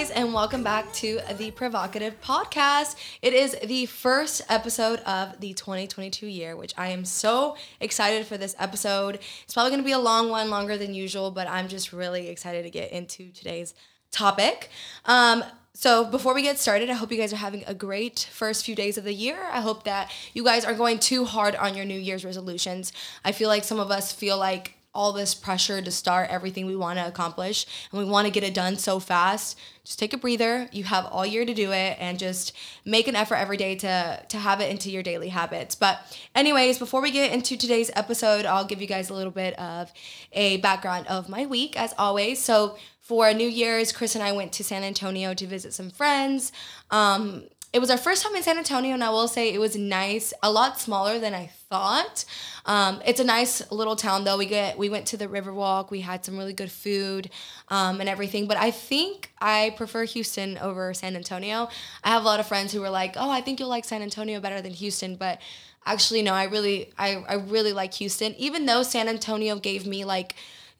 guys, and welcome back to the Provocative Podcast. It is the first episode of the 2022 year, which I am so excited for this episode. It's probably going to be a long one, longer than usual, but I'm just really excited to get into today's topic. Um, so before we get started, I hope you guys are having a great first few days of the year. I hope that you guys are going too hard on your New Year's resolutions. I feel like some of us feel like all this pressure to start everything we want to accomplish and we want to get it done so fast just take a breather you have all year to do it and just make an effort every day to to have it into your daily habits. But anyways before we get into today's episode i'll give you guys a little bit of a background of my week as always. So for new year's chris and i went to san antonio to visit some friends. Um, it was our first time in San Antonio, and I will say it was nice. A lot smaller than I thought. Um, it's a nice little town, though. We get we went to the Riverwalk. We had some really good food um, and everything. But I think I prefer Houston over San Antonio. I have a lot of friends who were like, "Oh, I think you'll like San Antonio better than Houston," but actually, no. I really, I, I really like Houston. Even though San Antonio gave me like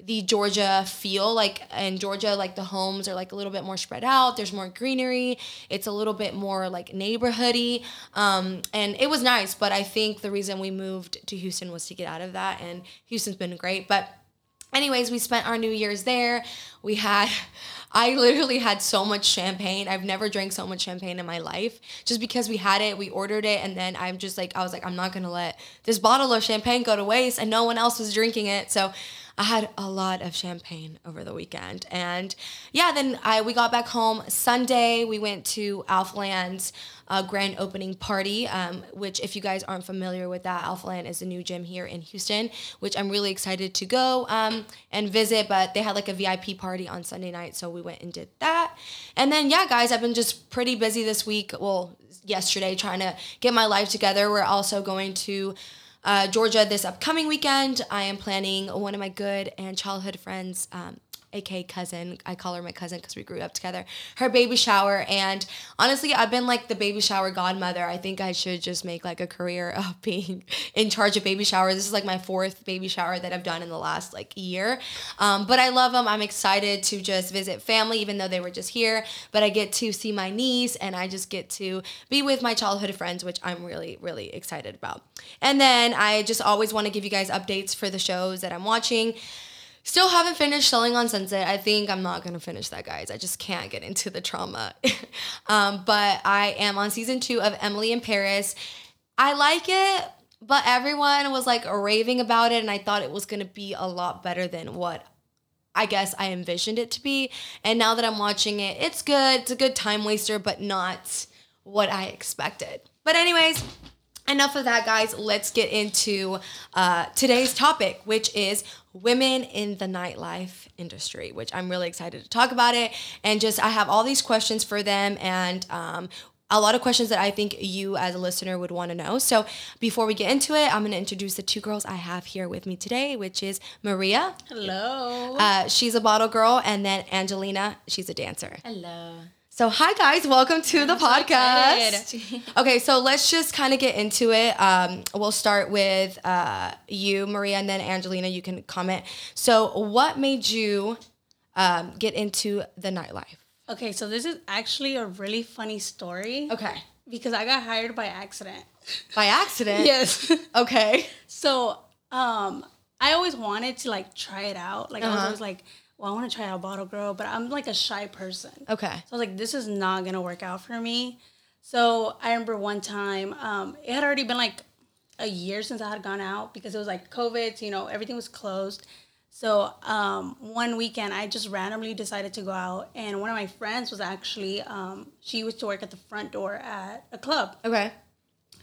the Georgia feel. Like in Georgia, like the homes are like a little bit more spread out. There's more greenery. It's a little bit more like neighborhoody. Um, and it was nice. But I think the reason we moved to Houston was to get out of that. And Houston's been great. But anyways, we spent our New Year's there. We had, I literally had so much champagne. I've never drank so much champagne in my life. Just because we had it, we ordered it, and then I'm just like, I was like, I'm not gonna let this bottle of champagne go to waste, and no one else was drinking it. So I had a lot of champagne over the weekend. And yeah, then I we got back home Sunday. We went to Alphaland's uh, grand opening party, um, which if you guys aren't familiar with that, Alphaland is a new gym here in Houston, which I'm really excited to go um, and visit. But they had like a VIP party on Sunday night, so we went and did that. And then yeah, guys, I've been just pretty busy this week. Well, yesterday trying to get my life together. We're also going to uh, Georgia this upcoming weekend. I am planning one of my good and childhood friends, um, aka cousin. I call her my cousin because we grew up together. Her baby shower, and honestly, I've been like the baby shower godmother. I think I should just make like a career of being in charge of baby showers. This is like my fourth baby shower that I've done in the last like year. Um, but I love them. I'm excited to just visit family, even though they were just here. But I get to see my niece, and I just get to be with my childhood friends, which I'm really really excited about. And then I just always want to give you guys updates for the shows that I'm watching. Still haven't finished Selling on Sunset. I think I'm not gonna finish that, guys. I just can't get into the trauma. um, but I am on season two of Emily in Paris. I like it, but everyone was like raving about it, and I thought it was gonna be a lot better than what I guess I envisioned it to be. And now that I'm watching it, it's good. It's a good time waster, but not what I expected. But, anyways, enough of that, guys. Let's get into uh, today's topic, which is women in the nightlife industry, which I'm really excited to talk about it. And just, I have all these questions for them and, um, a lot of questions that I think you as a listener would want to know. So before we get into it, I'm going to introduce the two girls I have here with me today, which is Maria. Hello. Uh, she's a bottle girl, and then Angelina. She's a dancer. Hello. So, hi guys, welcome to the so podcast. okay, so let's just kind of get into it. Um, we'll start with uh, you, Maria, and then Angelina. You can comment. So, what made you um, get into the nightlife? Okay, so this is actually a really funny story. Okay, Because I got hired by accident. by accident. Yes. Okay. so, um, I always wanted to like try it out. Like I was Uh-huh. always like, well, I want to try out bottle girl, but I'm like a shy person. Okay. So I was like, this is not gonna work out for me. So I remember one time, um, it had already been like a year since I had gone out because it was like COVID, so, you know, everything was closed. So um, one weekend, I just randomly decided to go out, and one of my friends was actually, um, she used to work at the front door at a club. Okay.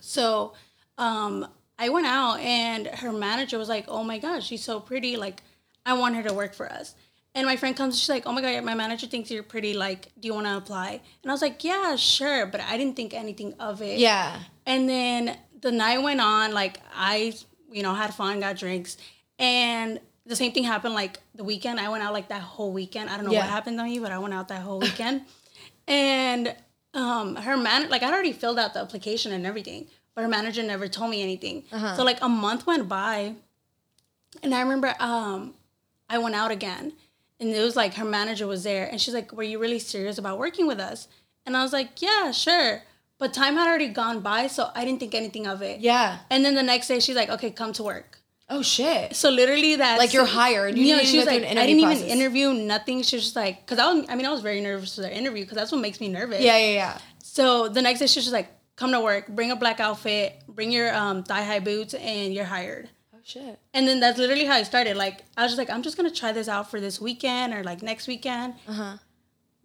So um, I went out, and her manager was like, "Oh my gosh, she's so pretty! Like, I want her to work for us." And my friend comes, she's like, "Oh my god, my manager thinks you're pretty. Like, do you want to apply?" And I was like, "Yeah, sure," but I didn't think anything of it. Yeah. And then the night went on. Like, I, you know, had fun, got drinks, and the same thing happened. Like the weekend, I went out like that whole weekend. I don't know Yeah. what happened to me, but I went out that whole weekend. and um, her man, like I'd already filled out the application and everything, but her manager never told me anything. So like a month went by, and I remember um, I went out again, and it was like her manager was there, and she's like, "Were you really serious about working with us?" And I was like, "Yeah, sure." But time had already gone by, so I didn't think anything of it. Yeah. And then the next day, she's like, "Okay, come to work." Oh shit. So literally that Like, you're hired. You You know, didn't she was like, an I didn't interview even interview nothing. She was just like, because I was, I mean, I was very nervous for the interview because that's what makes me nervous. Yeah, yeah, yeah. So the next day, she's just like, come to work, bring a black outfit, bring your um, thigh high boots, and you're hired. Shit. And then that's literally how I started. Like I was just like, I'm just gonna try this out for this weekend or like next weekend. Uh huh.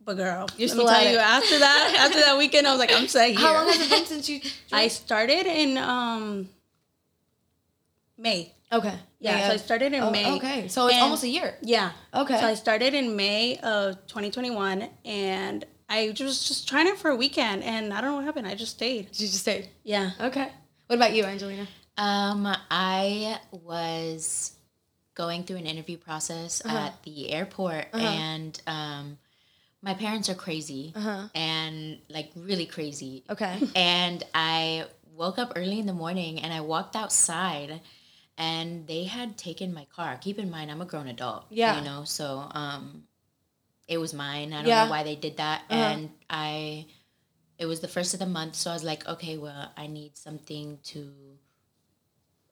But girl, You're let me tell you, after that, after that weekend, I was like, I'm set here. How long has it been since you? I started in um May. Okay. Yeah, so I started in Oh, May. Okay, so it's And- almost a year. Yeah. Okay. So I started in May of 2021, and I was just trying it for a weekend, and I don't know what happened. I just stayed. You just stayed. Yeah. Okay. What about you, Angelina? Um, I was going through an interview process Uh-huh. at the airport, and um, my parents are crazy Uh-huh. and like really crazy. Okay. And I woke up early in the morning and I walked outside and they had taken my car. Keep in mind, I'm a grown adult. Yeah. You know, so um, it was mine. I don't Yeah. know why they did that. Uh-huh. And I, it was the first of the month. So I was like, okay, well, I need something to,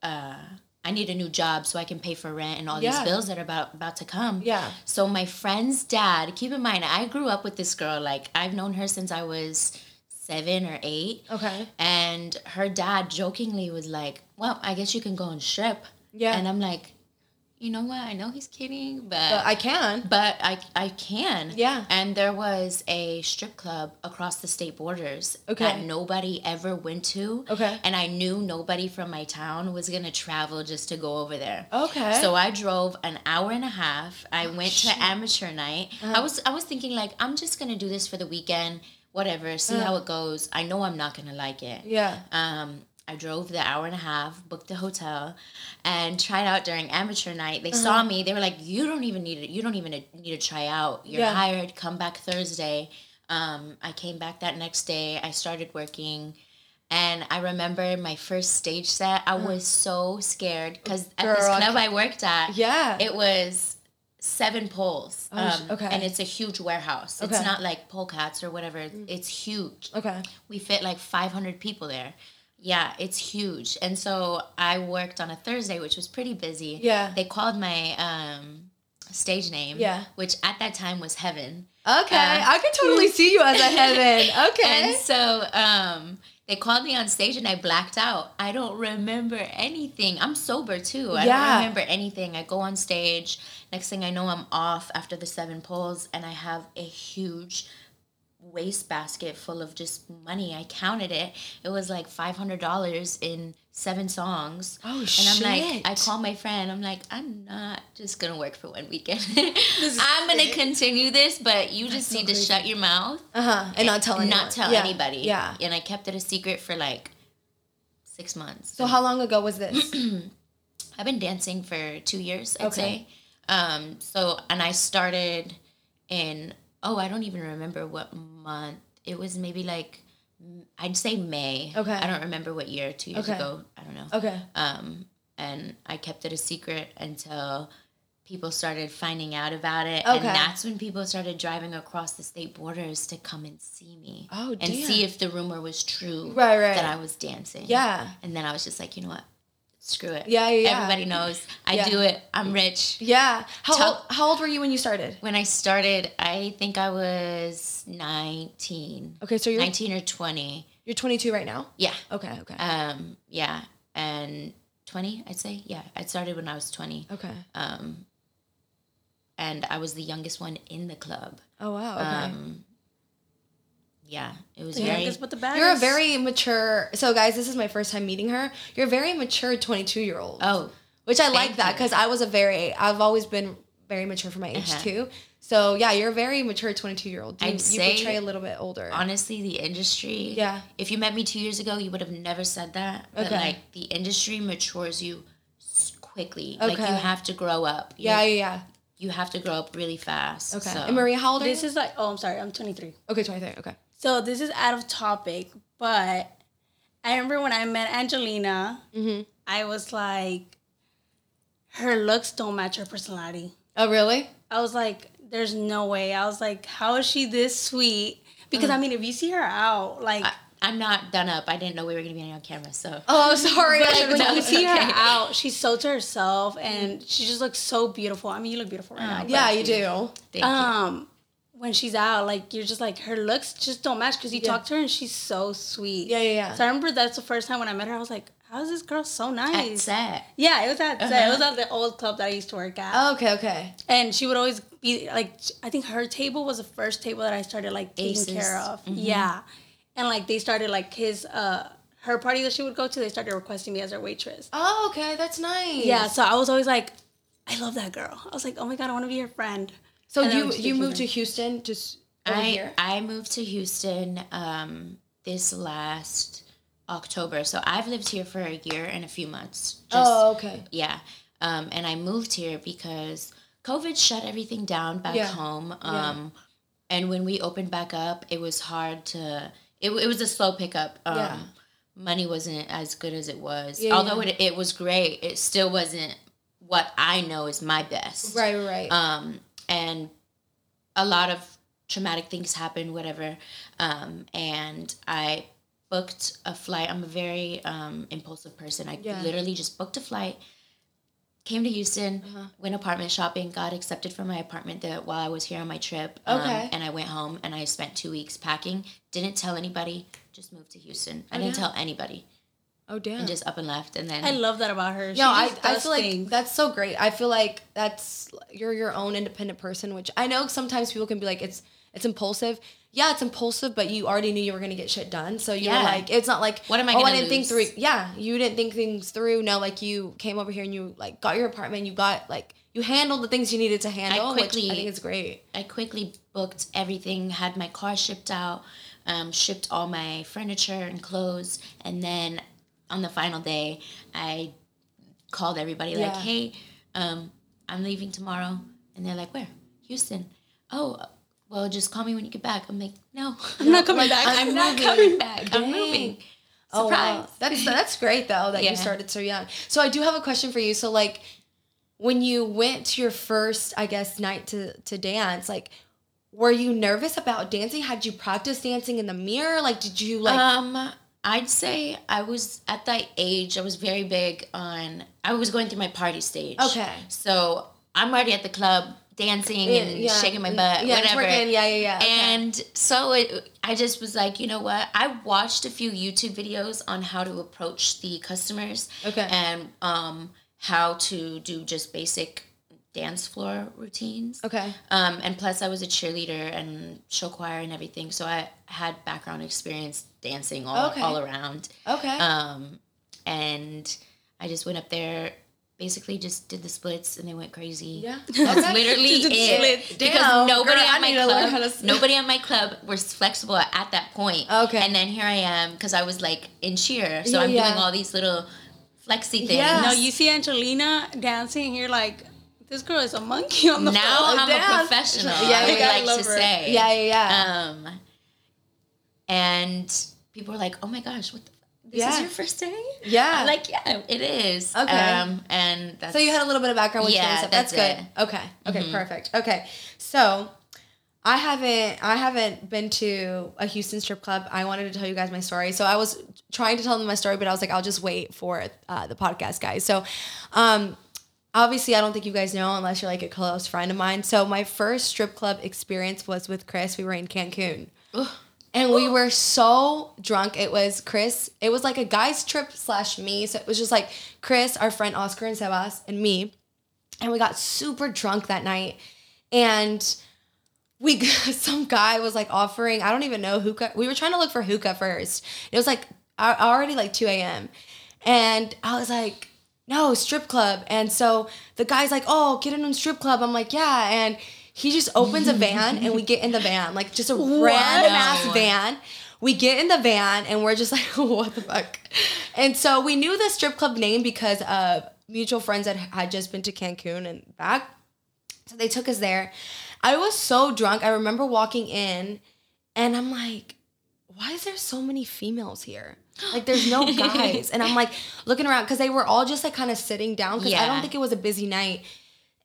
uh, I need a new job so I can pay for rent and all Yeah. these bills that are about, about to come. Yeah. So my friend's dad, keep in mind, I grew up with this girl. Like I've known her since I was seven or eight. Okay. And her dad jokingly was like, "Well, I guess you can go and strip." Yeah. And I'm like, you know what? I know he's kidding, but But I can. but I I can. Yeah. And there was a strip club across the state borders Okay. that nobody ever went to. Okay. And I knew nobody from my town was gonna travel just to go over there. Okay. So I drove an hour and a half. I Oh, went shit. to amateur night. Uh-huh. I was I was thinking like I'm just gonna do this for the weekend, whatever, see how it goes. I know I'm not gonna like it. Yeah. Um, I drove the hour and a half, booked a hotel, and tried out during amateur night. They Uh-huh. saw me. They were like, "You don't even need it. You don't even need to try out. You're Yeah. hired. Come back Thursday." Um, I came back that next day. I started working. And I remember my first stage set. I was so scared because at this Uh-huh. I club I worked at, Yeah. it was seven poles. Oh, um, okay. And it's a huge warehouse. Okay. It's not like pole cats or whatever. It's huge okay. we fit like 500 people there yeah it's huge and so i worked on a thursday which was pretty busy Yeah. they called my um stage name Yeah. which at that time was heaven Okay. Uh, I could totally see you as a heaven. Okay. and so um they called me on stage and I blacked out. I don't remember anything. I'm sober too. I Yeah. don't remember anything. I go on stage. Next thing I know, I'm off after the seven poles and I have a huge wastebasket full of just money. I counted it. It was like $500 in seven songs. Oh, And I'm like, I shit. call my friend. I'm like, I'm not just gonna work for one weekend. I'm gonna continue this, but you just so need to shut your mouth uh huh. And not tell anyone. not tell Yeah. anybody. Yeah. And I kept it a secret for like six months. So how long ago was this? I've been dancing for two years, I'd Okay. say. Um, so and I started in oh, I don't even remember what month. It was maybe like I'd say May. Okay. I don't remember what year, two years Okay. ago. I don't know. okay. Um, and I kept it a secret until people started finding out about it. Okay. And that's when people started driving across the state borders to come and see me. Oh, And damn. see if the rumor was true Right, right. that I was dancing. Yeah. And then I was just like, you know what? Screw it. Yeah, yeah, yeah. Everybody knows. I Yeah. do it. I'm rich. Yeah. How Tell- old, how old were you when you started? When I started, I think I was 19. Okay, so you're 19 or 20. you're 22 right now. Yeah. Okay. Okay. Um, yeah. And 20, I'd say. Yeah. I started when I was 20. okay. Um, and I was the youngest one in the club. Oh wow. Okay. Um, yeah, it was Yeah, very. guess what the bag You're a very mature. So, guys, this is my first time meeting her. You're a very mature 22 year old. Oh, which I like that because I was a very. I've always been very mature for my age Uh-huh. too. So yeah, you're a very mature 22 year old. You, I'd you say- portray a little bit older. honestly, the industry. Yeah. If you met me two years ago, you would have never said that. But Okay. like the industry matures you s- quickly. Like you have to grow up. You, yeah, yeah, You have to grow up really fast. Okay. So. And Maria, how old are This you? is like, oh, I'm sorry, I'm 23. okay, 23. Okay. So this is out of topic, but I remember when I met Angelina, Mm-hmm. I was like, her looks don't match her personality. Oh really? I was like, there's no way. I was like, how is she this sweet? Because mm. I mean, if you see her out, like. I, I'm not done up. I didn't know we were gonna be on camera, so. Oh, sorry. I But like, when you see her Okay. out, she's so to herself, and she just looks so beautiful. I mean, you look beautiful right mm. now. Yeah, you do. Thank you. Um, When she's out, like you're just like her looks just don't match because you Yeah. talk to her and she's so sweet. Yeah, yeah, yeah. So I remember that's the first time when I met her. I was like, "How is this girl so At nice?" set. Yeah, it was at Uh-huh. it was at the old club that I used to work at, Oh, okay, okay. and she would always be like, I think her table was the first table that I started like taking Aces. care of. Mm-hmm. Yeah, and like they started like his uh her party that she would go to, they started requesting me as their waitress. Oh, okay. That's nice. Yeah, so I was always like, I love that girl. I was like, oh my god, I want to be her friend. So And you you moved to Houston just I here? I moved to Houston um, this last October, so I've lived here for a year and a few months. Just, oh, okay. yeah. Um, and I moved here because COVID shut everything down back Yeah. home. Um, And when we opened back up, it was hard to. It, it was a slow pickup. Um, Yeah. Money wasn't as good as it was. Yeah, Although yeah. It, it was great, it still wasn't what I know is my best. Right, right. Um, and a lot of traumatic things happened, whatever. Um, and I booked a flight. I'm a very um, impulsive person. I Yeah. literally just booked a flight, came to Houston, Uh-huh. went apartment shopping, got accepted for my apartment that while I was here on my trip. Um, Okay. and I went home and I spent two weeks packing. Didn't tell anybody. Just moved to Houston. I Oh, didn't yeah. tell anybody. Oh, damn. And just up and left. And then I love that about her. She No, I, just I does feel like that's so great. I feel like that's you're your own independent person, which I know sometimes people can be like it's it's impulsive. Yeah, it's impulsive, but you already knew you were gonna get shit done. So you're Yeah. like, it's not like What am I oh, I gonna didn't think through. Yeah, you didn't think things through. No, like you came over here and you like got your apartment. You got like you handled the things you needed to handle. which quickly- I think it's great. I quickly booked everything, had my car shipped out, um, shipped all my furniture and clothes, and then on the final day, I called everybody like, "Hey, um, I'm leaving tomorrow," and they're like, "Where? Houston? Oh, well, just call me when you get back." I'm like, "No, I'm not coming back. I'm not moving. coming back. I'm Dang. moving." Oh Surprise! wow, that's that's great though that Yeah. you started so young. So I do have a question for you. So like, when you went to your first, I guess, night to to dance, like, were you nervous about dancing? Had you practiced dancing in the mirror? Like, did you like? um, I'd say I was at that age. I was very big on. I was going through my party stage. Okay. So I'm already at the club dancing and Yeah, shaking my butt, yeah, whatever. twerking, yeah, yeah, yeah, okay. And so it, I just was like, you know what? I watched a few YouTube videos on how to approach the customers. Okay. And um, how to do just basic dance floor routines. okay. Um, and plus, I was a cheerleader and show choir and everything, so I had background experience dancing all, Okay. all around. Okay. Um, and I just went up there, basically just did the splits, and they went crazy. Yeah. that's Okay. literally did it. splits. Because Damn, nobody girl, I at my need to learn how club, nobody at my club was flexible at that point. Okay. And then here I am, because I was like in cheer, so Yeah, I'm yeah. doing all these little flexy things. Yeah. no, you see Angelina dancing, and you're like, this girl is a monkey on the now floor. I'm a professional. Yeah, I would like to her. say. yeah, yeah, yeah. Um, and people are like, "Oh my gosh, what? The, this Yeah. is your first day?" Yeah. I'm like, "Yeah, it is." Okay. Um, and that's So you had a little bit of background with Yeah, yeah. That's, that's good. Okay. Okay. Mhm. Perfect. Okay. So I haven't I haven't been to a Houston strip club. I wanted to tell you guys my story. So I was trying to tell them my story, but I was like, I'll just wait for uh, the podcast, guys. So um obviously I don't think you guys know unless you're like a close friend of mine. So my first strip club experience was with Chris. We were in Cancun. And we were so drunk. It was Chris. It was like a guy's trip slash me. So it was just like Chris, our friend Oscar and Sebas, and me. And we got super drunk that night. And we some guy was like offering, I don't even know hookah. We were trying to look for hookah first. It was like already like 2 a.m. And I was like, no, strip club. And so the guy's like, oh, get in a strip club. I'm like, yeah. And he just opens a van and we get in the van, like just a random ass van. We get in the van and we're just like, what the fuck? And so we knew the strip club name because of mutual friends that had just been to Cancun and back. So they took us there. I was so drunk. I remember walking in and I'm like, why is there so many females here? Like there's no guys. and I'm like looking around because they were all just like kind of sitting down because I don't think it was a busy night.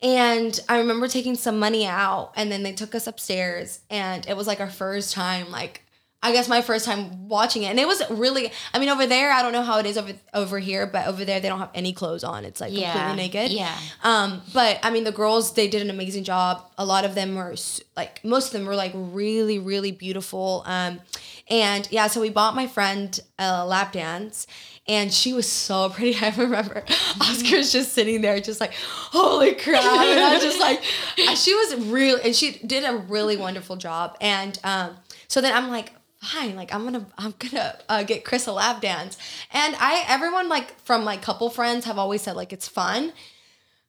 And I remember taking some money out and then they took us upstairs and it was like our first time like I guess my first time watching it. And it was really I mean over there I don't know how it is over over here, but over there they don't have any clothes on. It's like Yeah. completely naked. Yeah. Um but I mean the girls they did an amazing job. A lot of them were like most of them were like really really beautiful. Um and yeah, so we bought my friend a lap dance and she was so pretty. I remember Oscar's just sitting there, just like, holy crap. And I was just like, she was real, and she did a really wonderful job. And um, so then I'm like, fine, like I'm gonna, I'm gonna uh, get Chris a lap dance. And I, everyone like from like couple friends have always said like it's fun.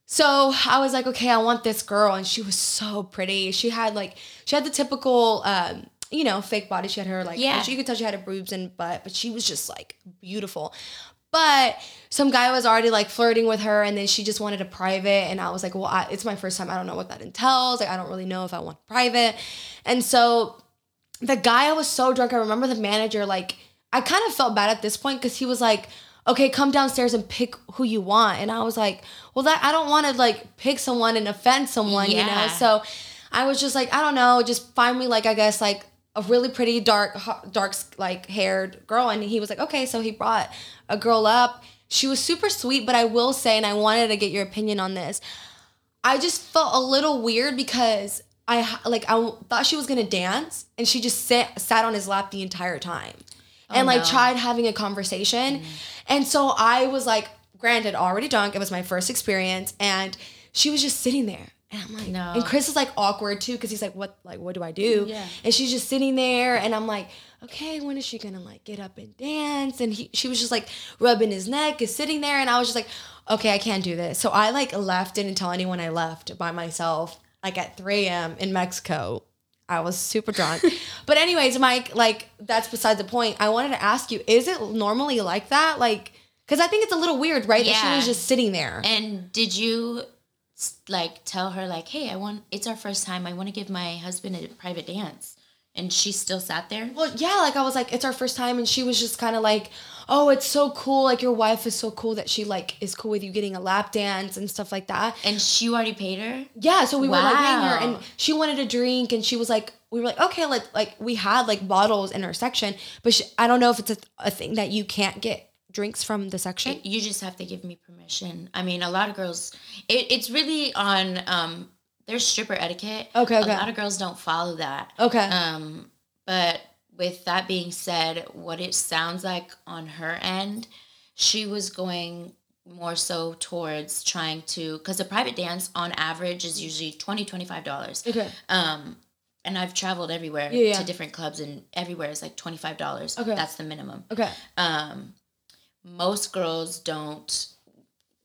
So I was like, okay, I want this girl, and she was so pretty. She had like, she had the typical, um, you know, fake body. She had her like, Yeah. you could tell she had her boobs and butt, but she was just like beautiful. But some guy was already like flirting with her, and then she just wanted a private, and I was like, well, I, it's my first time. I don't know what that entails. Like, I don't really know if I want private, and so the guy I was so drunk. I remember the manager like I kind of felt bad at this point because he was like, "Okay, come downstairs and pick who you want," and I was like, "Well, that I don't want to like pick someone and offend someone, you know." So I was just like, I don't know, just find me like I guess like a really pretty dark dark like haired girl, and he was like, "Okay," so he brought a girl up. She was super sweet, but I will say, and I wanted to get your opinion on this. I just felt a little weird because I like I thought she was gonna dance and she just sat sat on his lap the entire time, oh, and like no. tried having a conversation, mm. and so I was like, granted, already drunk. It was my first experience, and she was just sitting there. And I'm like, No. and Chris is like awkward too because he's like, what, like, what do I do? Yeah. And she's just sitting there, and I'm like, okay, when is she gonna like get up and dance? And he, she was just like rubbing his neck, is sitting there, and I was just like, okay, I can't do this. So I like left, didn't tell anyone I left by myself, like at 3 a.m. in Mexico. I was super drunk. but anyways, Mike, like that's beside the point. I wanted to ask you, is it normally like that? Like, because I think it's a little weird, right? Yeah. That she was just sitting there. And did you like tell her like, "Hey, I want it's our first time. I want to give my husband a private dance." And she still sat there? Well, yeah, like I was like, it's our first time, and she was just kind of like, oh, it's so cool. Like your wife is so cool that she like is cool with you getting a lap dance and stuff like that. And she already paid her? Yeah, so we were like paying her, and she wanted a drink, and she was like, we were like, okay, like like we had like bottles in our section, but she, I don't know if it's a, a thing that you can't get drinks from the section. You just have to give me permission. I mean, a lot of girls it, it's really on um there's stripper etiquette. Okay, okay. A lot of girls don't follow that. Okay. Um, but with that being said, what it sounds like on her end, she was going more so towards trying to because a private dance on average is usually 20 25 dollars okay. um and i've traveled everywhere Yeah, yeah. to different clubs and everywhere is like 25 dollars Okay. that's the minimum Okay. um most girls don't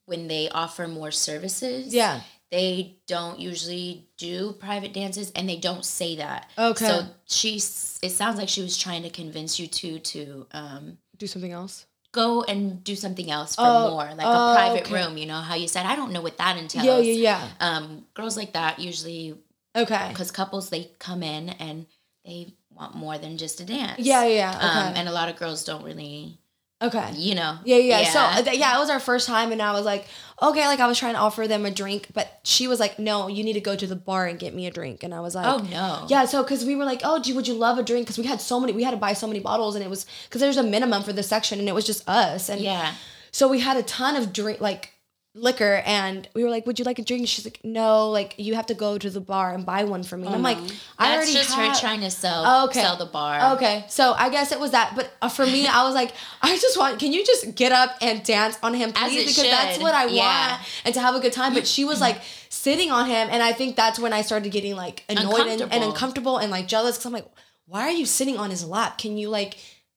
when they offer more services Yeah. They don't usually do private dances and they don't say that Okay. so she's it sounds like she was trying to convince you to to um Do something else. go and do something else for Oh, more like oh, a private okay. room you know how you said i don't know what that entails Yeah, yeah, yeah. um girls like that usually Okay. because couples they come in and they want more than just a dance Yeah, yeah, yeah. um, Okay. and a lot of girls don't really okay. you know Yeah, yeah. So uh, th- yeah, it was our first time, and I was like, okay, like I was trying to offer them a drink, but she was like, no, you need to go to the bar and get me a drink, and I was like, oh no Yeah, so because we were like, oh, do would you love a drink? Because we had so many, we had to buy so many bottles, and it was because there's a minimum for the section, and it was just us, and yeah so we had a ton of drink, like liquor, and we were like, would you like a drink? She's like, no, like you have to go to the bar and buy one for me. And I'm like, I that's already just have- her trying to sell Oh, okay. sell the bar Okay, so I guess it was that, but uh, for me, I was like, I just want. Can you just get up and dance on him, please? Because that's what I yeah. want, and to have a good time. But she was like sitting on him, and I think that's when I started getting like annoyed and, and Uncomfortable. and like jealous. Because I'm like, why are you sitting on his lap? Can you like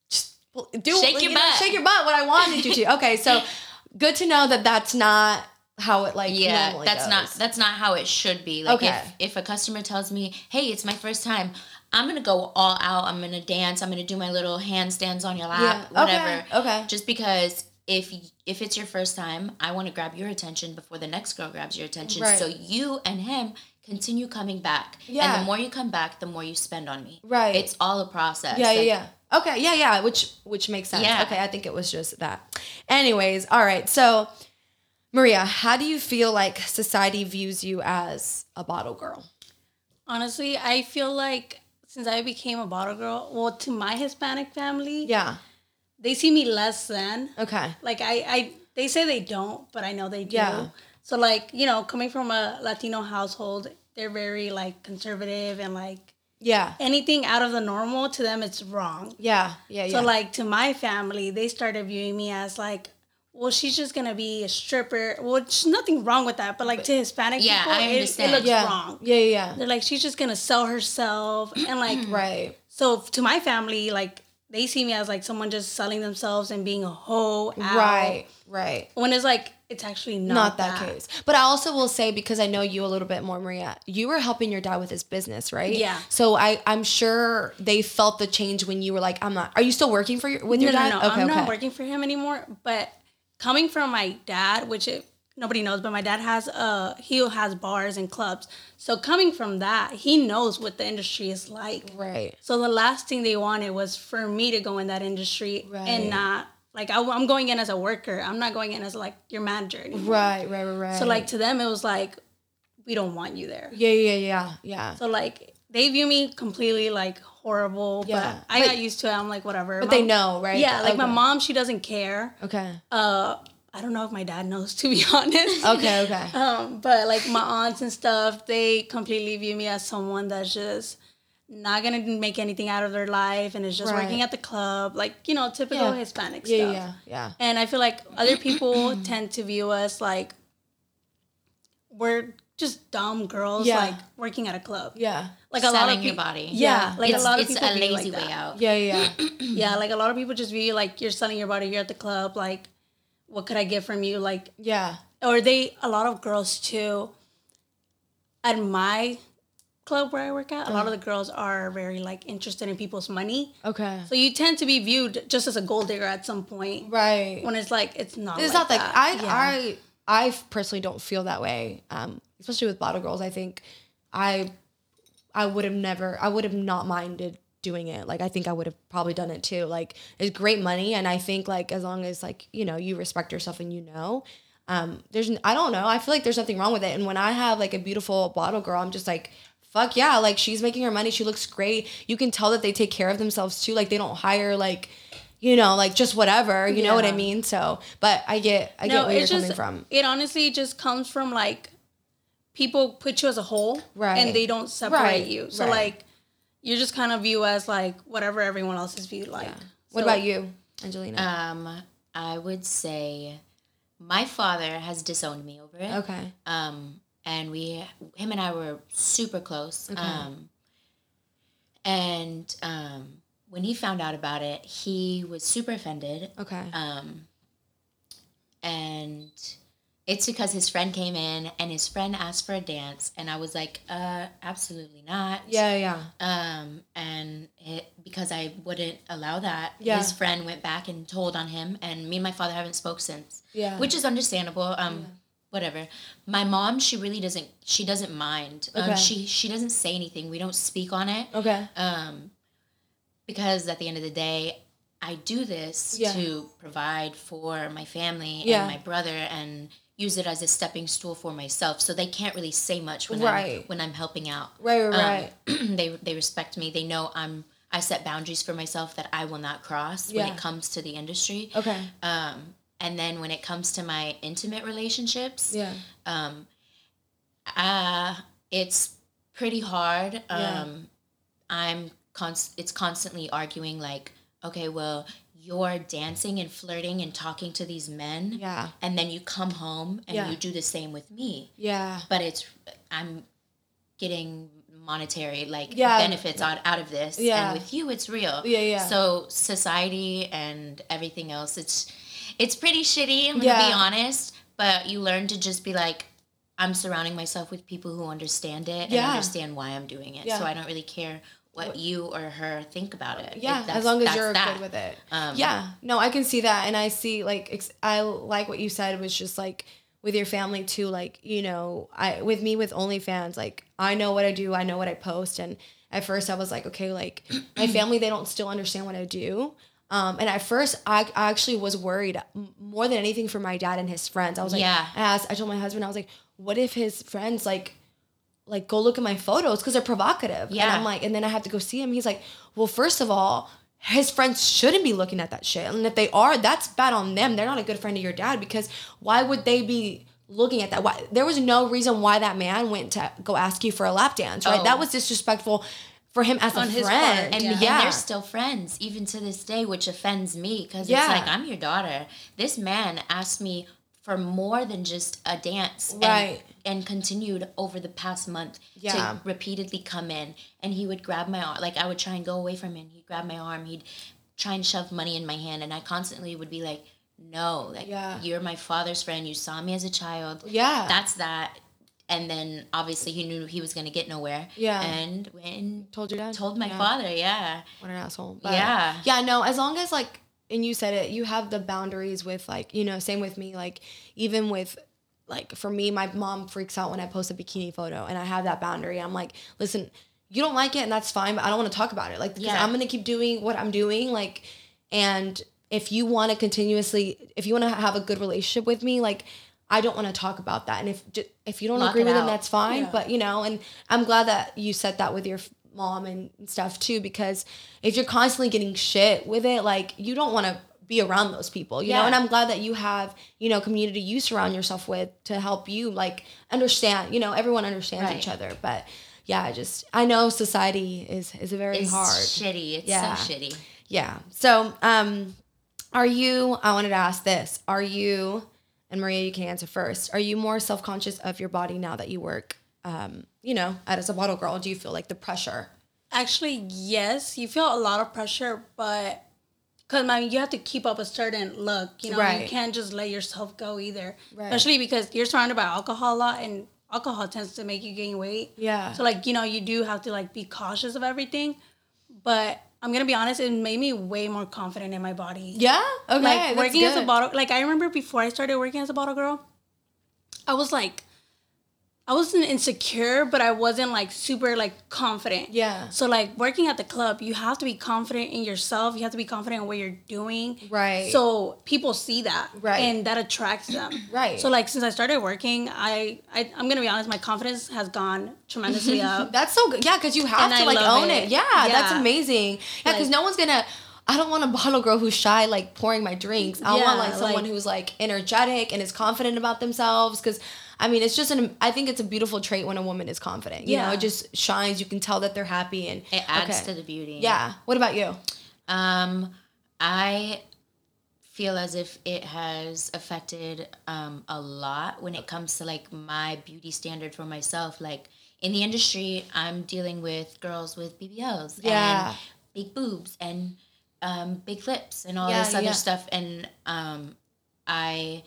just do Shake like, your you know, butt. shake your butt? What I wanted you to. Okay, so good to know that that's not how it like yeah that's goes. not that's not how it should be like Okay. if if a customer tells me hey it's my first time i'm gonna go all out i'm gonna dance i'm gonna do my little handstands on your lap Yeah, whatever okay. okay just because if if it's your first time i want to grab your attention before the next girl grabs your attention Right. so you and him continue coming back yeah and the more you come back the more you spend on me Right. it's all a process Yeah, Like, yeah, yeah. Okay, yeah, yeah, which which makes sense. Yeah. Okay, I think it was just that. Anyways, all right. So Maria, how do you feel like society views you as a bottle girl? Honestly, I feel like since I became a bottle girl, well, to my Hispanic family, Yeah. they see me less than. Okay. Like I, I, they say they don't, but I know they do. Yeah. So like you know, coming from a Latino household, they're very like conservative and like Yeah. anything out of the normal to them, it's wrong. Yeah. Yeah. Yeah. So like to my family, they started viewing me as like, well, she's just gonna be a stripper. Well, there's nothing wrong with that, but like to Hispanic Yeah, people, I it- It, looks yeah. wrong. Yeah. Yeah. They're like, she's just gonna sell herself, and like, Right. so to my family, like they see me as like someone just selling themselves and being a hoe. out. Right. Right. When it's like it's actually not, Not that, case. But I also will say because I know you a little bit more, Maria. You were helping your dad with his business, right? Yeah. So I I'm sure they felt the change when you were like, I'm not. Are you still working for your with No, your no, dad? no. I'm not working for him anymore. But coming from my dad, which it, nobody knows, but my dad has uh he has bars and clubs. So coming from that, he knows what the industry is like. Right. So the last thing they wanted was for me to go in that industry Right. and not like I, am going in as a worker. I'm not going in as like your manager anymore. Right. Right. Right. Right. So like to them, it was like we don't want you there. Yeah. Yeah. Yeah. Yeah. So like they view me completely like horrible. Yeah. But I But- got used to it. I'm like whatever. But My- they know, right? Yeah, like my mom, she doesn't care. Okay. Uh, I don't know if my dad knows to be honest. Okay. Okay. Um, but like my aunts and stuff, they completely view me as someone that's just not gonna make anything out of their life and is just Right. working at the club, like you know, typical Yeah. Hispanic Yeah. stuff. Yeah. Yeah. And I feel like other people tend to view us like we're just dumb girls, Yeah. like working at a club. Yeah. Like a lot Selling of your people, body. Yeah, like it's, a lot of it's people a view lazy like way that. out. Yeah. Yeah. Yeah, like a lot of people just view you like you're selling your body. You're at the club. Like, what could I get from you? Like, Yeah. or they a lot of girls too. At my club where I work at, a lot of the girls are very like interested in people's money. Okay. So you tend to be viewed just as a gold digger at some point. Right. When it's like it's not. It's like not like that. I Yeah. I I personally don't feel that way. Um, especially with bottle girls, I think I I would have never I would have not minded doing it. Like I think I would have probably done it too. Like it's great money, and I think like as long as like you know you respect yourself and you know. Um, there's I don't know. I feel like there's nothing wrong with it. And when I have like a beautiful bottle girl, I'm just like, fuck yeah, like she's making her money. She looks great. You can tell that they take care of themselves too. Like they don't hire like, you know, like just whatever. You know what I mean? So, but I get I get where you're coming from. It honestly just comes from like people put you as a whole, Right. And they don't separate Right, you. So right. like you're just kind of viewed as like whatever everyone else is viewed like. What So- about you, Angelina? Um, I would say my father has disowned me over it. okay. Um, and we, him and I were super close. Um, and um, when he found out about it, he was super offended. Okay. Um, and it's because his friend came in and his friend asked for a dance, and I was like, uh, absolutely not. yeah, yeah. Um, and it, because I wouldn't allow that, Yeah. his friend went back and told on him, and me and my father haven't spoke since. Yeah. which is understandable. Um, whatever. My mom, she really doesn't. She doesn't mind. Okay. Um, she she doesn't say anything. We don't speak on it. Okay. Um, because at the end of the day, I do this Yeah. to provide for my family Yeah. and my brother and use it as a stepping stool for myself. So they can't really say much when Right. I'm when I'm helping out. Right, right, right. Um, they they respect me. They know I'm I set boundaries for myself that I will not cross when it comes to the industry. okay. Um, and then when it comes to my intimate relationships, Yeah. um, uh, it's pretty hard. Yeah. Um, I'm const- it's constantly arguing like, okay, well, you're dancing and flirting and talking to these men, Yeah. and then you come home and Yeah. you do the same with me. Yeah. But it's I'm getting monetary like Yeah. benefits out, out of this Yeah. and with you it's real Yeah, yeah. so society and everything else it's it's pretty shitty i'm gonna be honest but you learn to just be like i'm surrounding myself with people who understand it and understand why i'm doing it Yeah. so i don't really care what you or her think about it Yeah, as long as you're that. good with it. Um, yeah, no, I can see that, and I see like ex- I like what you said was just like with your family too. Like you know, I with me with OnlyFans, like I know what I do, I know what I post, and at first I was like, okay, like my family they don't still understand what I do. Um, and at first, I, I actually was worried more than anything for my dad and his friends. I was like, Yeah. I asked, I told my husband, I was like, what if his friends like, like go look at my photos because they're provocative. And Yeah. I'm like, and then I have to go see him. He's like, well, first of all, his friends shouldn't be looking at that shit. And if they are, that's bad on them. They're not a good friend of your dad because why would they be looking at that? Why there was no reason why that man went to go ask you for a lap dance, right? Oh. That was disrespectful for him as On a his friend. part, and, yeah. and they're still friends even to this day, which offends me because Yeah. it's like I'm your daughter. This man asked me for more than just a dance, Right. And, and continued over the past month Yeah. to repeatedly come in, and he would grab my arm. Like I would try and go away from him. He'd grab my arm. He'd try and shove money in my hand, and I constantly would be like, "No, like Yeah. you're my father's friend. You saw me as a child. Yeah. that's that." And then obviously he knew he was gonna get nowhere. Yeah. and when told your dad. told my Yeah. father, yeah. What an asshole. But Yeah. Yeah, no, as long as like and you said it, you have the boundaries with like, you know, same with me, like even with like for me, my mom freaks out when I post a bikini photo and I have that boundary. I'm like, listen, you don't like it and that's fine, but I don't want to talk about it. Like because Yeah. I'm gonna keep doing what I'm doing. Like and if you want to continuously if you want to have a good relationship with me, like I don't want to talk about that. And if if you don't Lock agree with it, out. that's fine. Yeah. But you know, and I'm glad that you said that with your mom and stuff too, because if you're constantly getting shit with it, like you don't want to be around those people, you know. And I'm glad that you have, you know, community you surround yourself with to help you like understand. You know, everyone understands Right. each other, but yeah, I just I know society is is very It's hard. shitty. It's Yeah. so shitty. Yeah. So, um, are you? I wanted to ask this: Are you? And Maria, you can answer first. Are you more self conscious of your body now that you work? Um, you know, as a bottle girl, do you feel like the pressure? Actually, yes, you feel a lot of pressure, but because I mean, you have to keep up a certain look. You know, Right. you can't just let yourself go either. Right. Especially because you're surrounded by alcohol a lot, and alcohol tends to make you gain weight. Yeah. So like you know, you do have to like be cautious of everything. But I'm gonna be honest, it made me way more confident in my body. Yeah. Okay. like working as a bottle like i remember before i started working as a bottle girl i was like i wasn't insecure but i wasn't like super like confident Yeah. so like working at the club you have to be confident in yourself you have to be confident in what you're doing Right. so people see that Right. and that attracts them Right. so like since i started working i, I i'm gonna be honest my confidence has gone tremendously up That's so good. Yeah, because you have And to I like own it. it. Yeah, that's amazing. Yeah, because Like- no one's gonna. I don't want a bottle girl who's shy, like pouring my drinks. I Yeah, want like someone like- who's like energetic and is confident about themselves. Because I mean, it's just an. I think it's a beautiful trait when a woman is confident. You know, Yeah. it just shines. You can tell that they're happy and It adds okay. to the beauty. Yeah. What about you? Um, I feel as if it has affected um, a lot when it comes to like my beauty standard for myself. Like in the industry, I'm dealing with girls with BBLs Yeah. and big boobs and um, big lips and all Yeah, this other yeah. stuff. And um, I,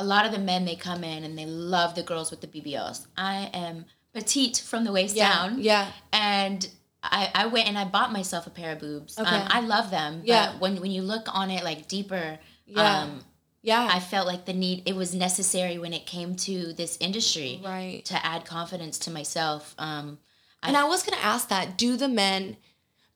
a lot of the men they come in and they love the girls with the BBLs. I am petite from the waist Yeah. down Yeah. and I, I went and I bought myself a pair of boobs. Okay. Um, I love them. Yeah. But when when you look on it like deeper, Yeah. um, Yeah. I felt like the need it was necessary when it came to this industry right. to add confidence to myself. Um, And I was gonna ask that: Do the men?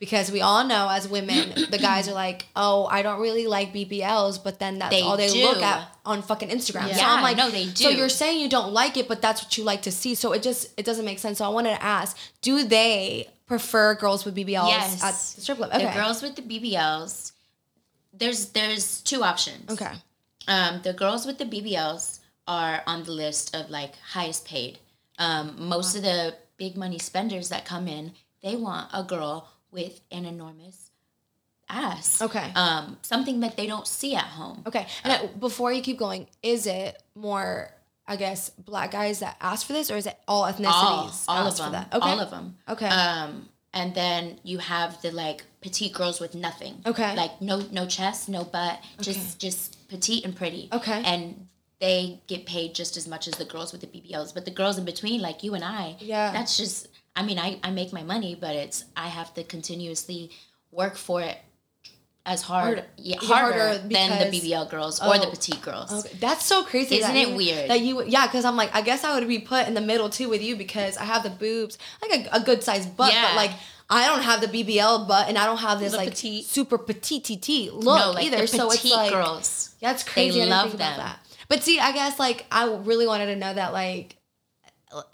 Because we all know as women, the guys are like, "Oh, I don't really like BBLs," but then that's They all they do. look at on fucking Instagram. So Yeah, I'm like, no, they do. So you're saying you don't like it, but that's what you like to see. So it just it doesn't make sense. So I wanted to ask: Do they prefer girls with BBLs Yes. at the strip club? Okay. The girls with the BBLs, there's there's two options. okay. Um, the girls with the BBLs are on the list of like highest paid. Um, most of the big money spenders that come in, they want a girl with an enormous ass. Okay. Um, something that they don't see at home. Okay. And I- before you keep going, is it more? I guess black guys that ask for this, or is it all All, ethnicities all of ask them. Okay. All of them. Okay. Um, and then you have the like petite girls with nothing. Okay. Like no no chest, no butt, just just petite and pretty. Okay. And they get paid just as much as the girls with the BBLs, but the girls in between, like you and I, Yeah. that's just. I mean, I I make my money, but it's I have to continuously work for it as hard, Hard- yeah, harder, harder than the because- BBL girls or the Oh. petite girls. Okay, that's so crazy. Isn't that it you- weird? That you, yeah, because I'm like, I guess I would be put in the middle too with you because I have the boobs, like a, a good sized butt, Yeah. but like I don't have the BBL butt and I don't have this The like petite. super petite TT look no, like either. the so it's petite like girls. that's crazy. I didn't love think about them. that. But see, I guess like I really wanted to know that like,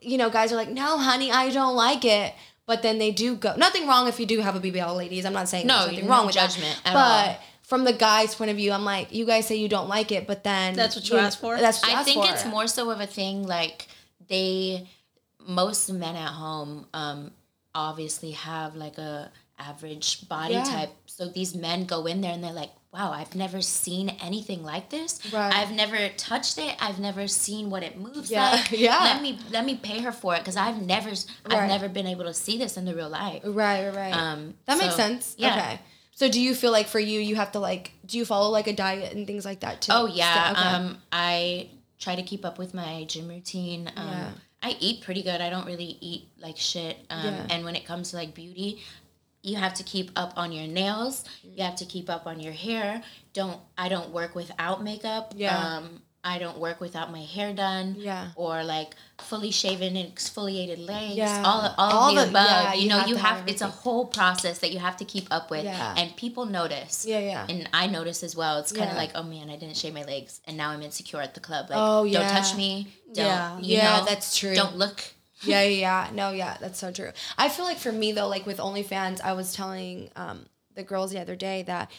you know, guys are like, no, honey, I don't like it. But then they do go. Nothing wrong if you do have a BBL, ladies. I'm not saying No, there's nothing no wrong with judgment that. at but all. from the guy's point of view, I'm like, you guys say you don't like it, but then That's what you asked for? That's what I asked think for. it's more so of a thing like they most men at home um obviously have like a average body Yeah. type. So these men go in there and they're like, "Wow, I've never seen anything like this. Right. I've never touched it. I've never seen what it moves Yeah, like. yeah. Let me let me pay her for it because I've never Right. I've never been able to see this in the real life." Right, right, right. Um, that makes sense. yeah. Okay. So do you feel like for you, you have to like, do you follow like a diet and things like that too? Oh yeah. Still? Okay. Um, I try to keep up with my gym routine. Um, Yeah. I eat pretty good. I don't really eat like shit. Um, Yeah. And when it comes to like beauty, you have to keep up on your nails. Mm. You have to keep up on your hair. Don't I don't work without makeup. Yeah. Um, I don't work without my hair done. Yeah. Or like fully shaven and exfoliated legs. Yeah. All all, All of the, the- above. yeah, you you know, have you have, it's a whole process that you have to keep up with. Yeah. And people notice. Yeah, yeah. And I notice as well. It's kind of Yeah. like, oh man, I didn't shave my legs, and now I'm insecure at the club. Like, Oh, don't touch me. Don't, Yeah. you Yeah, know, that's true. Don't look. Yeah, yeah, yeah. No, yeah, that's so true. I feel like for me though, like with OnlyFans, I was telling um, the girls the other day that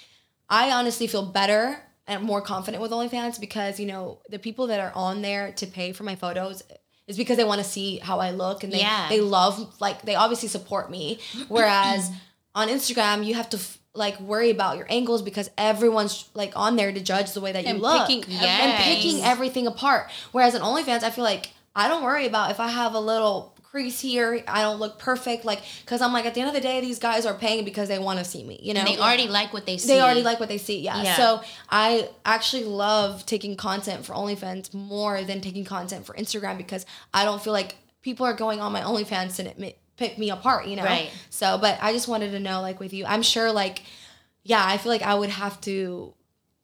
I honestly feel better and more confident with OnlyFans because you know the people that are on there to pay for my photos is because they want to see how I look and they Yeah. they love like they obviously support me. Whereas on Instagram, you have to. F- like worry about your angles because everyone's like on there to judge the way that you look picking and picking everything apart. Whereas in OnlyFans, I feel like I don't worry about if I have a little crease here, I don't look perfect, like because I'm like at the end of the day, these guys are paying because they want to see me, you know. And they already like what they see. They already like what they see, yeah. Yeah. So I actually love taking content for OnlyFans more than taking content for Instagram because I don't feel like people are going on my OnlyFans to admit, pick me apart, you know. Right. So, but I just wanted to know, like, with you, I'm sure, like, yeah, I feel like I would have to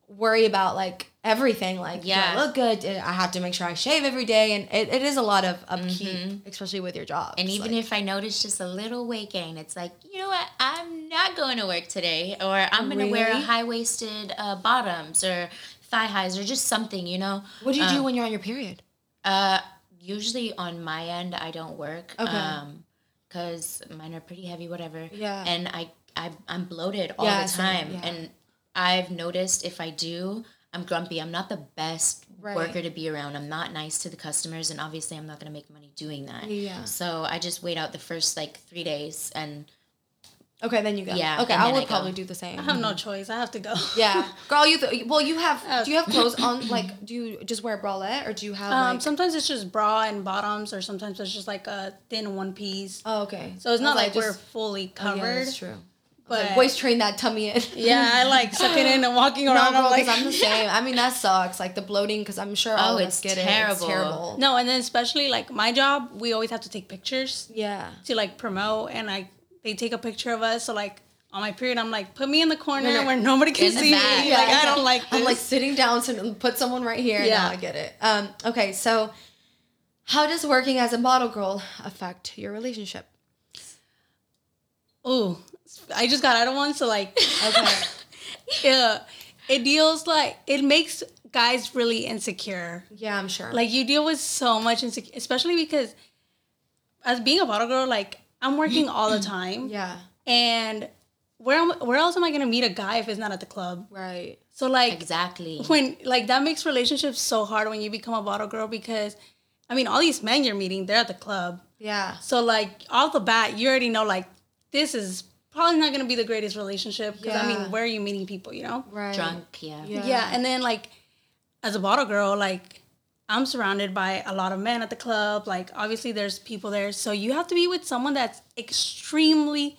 worry about like everything. Like, yeah, look good. I have to make sure I shave every day, and it, it is a lot of upkeep, especially with your job. Mm-hmm. And even if I notice just a little weight gain, it's like, you know what? I'm not going to work today, or I'm going to wear a high waisted uh, bottoms or thigh highs or just something, you know. what do you do um, when you're on your period? Uh, usually on my end, I don't work. Okay. Um, cause mine are pretty heavy, whatever. Yeah. And I, I I'm bloated all Yeah, the time, yeah. and I've noticed if I do, I'm grumpy. I'm not the best Right. worker to be around. I'm not nice to the customers, and obviously, I'm not gonna make money doing that. Yeah. So I just wait out the first like three days, and Okay, then you go. Yeah, Okay, I then would I go. probably do the same. I have no choice. I have to go. Yeah, girl, you th- well, you have. Do you have clothes on? Like, do you just wear a bralette or do you have Um, like? sometimes it's just bra and bottoms, or sometimes it's just like a thin one piece. oh, okay. So it's not was like, we're just- fully oh, yeah, covered. that's true. But boys train that tummy in. yeah, I like sucking in and walking No, around. girl, I'm like, because I'm the same. I mean, that sucks. Like the bloating, because I'm sure all Oh, it's get it. It's terrible. terrible. no, and then especially like my job, we always have to take pictures Yeah. to like promote, and like they take a picture of us. So like on my period, I'm like, put me in the corner No, no. where nobody can see back. me. Like I don't like this. I'm like sitting down to put someone right here. Yeah, Yeah. I get it. Um. Okay, so how does working as a bottle girl affect your relationship? Ooh, I just got out of one, so like, Okay. yeah, it deals like it makes guys really insecure. yeah, I'm sure. Like you deal with so much insecure, especially because as being a bottle girl, like I'm working all the time, yeah. and where am, where else am I gonna meet a guy if it's not at the club? Right. So like exactly. when like that makes relationships so hard when you become a bottle girl because I mean all these men you're meeting they're at the club. Yeah. So like off the bat you already know like this is probably not gonna be the greatest relationship because I mean where are you meeting people you know? Right. Drunk, yeah. Yeah. Yeah. and then like as a bottle girl like I'm surrounded by a lot of men at the club like obviously there's people there so you have to be with someone that's extremely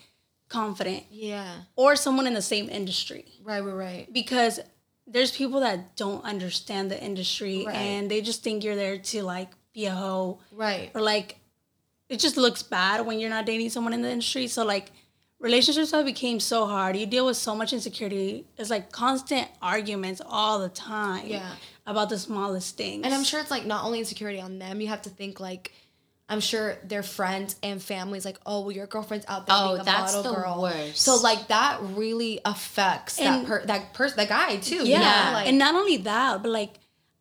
confident Yeah. or someone in the same industry Right. Right. Right. because there's people that don't understand the industry Right. and they just think you're there to like be a hoe Right. or like it just looks bad when you're not dating someone in the industry so like relationships have became so hard you deal with so much insecurity it's like constant arguments all the time Yeah. about the smallest things And I'm sure it's like not only insecurity on them. You have to think like I'm sure their friends and families like, oh, well, your girlfriend's out there Oh, being a that's model the girl. worst. So like that really affects And- that per that person, that guy too. you Yeah. know? Like, and not only that, but like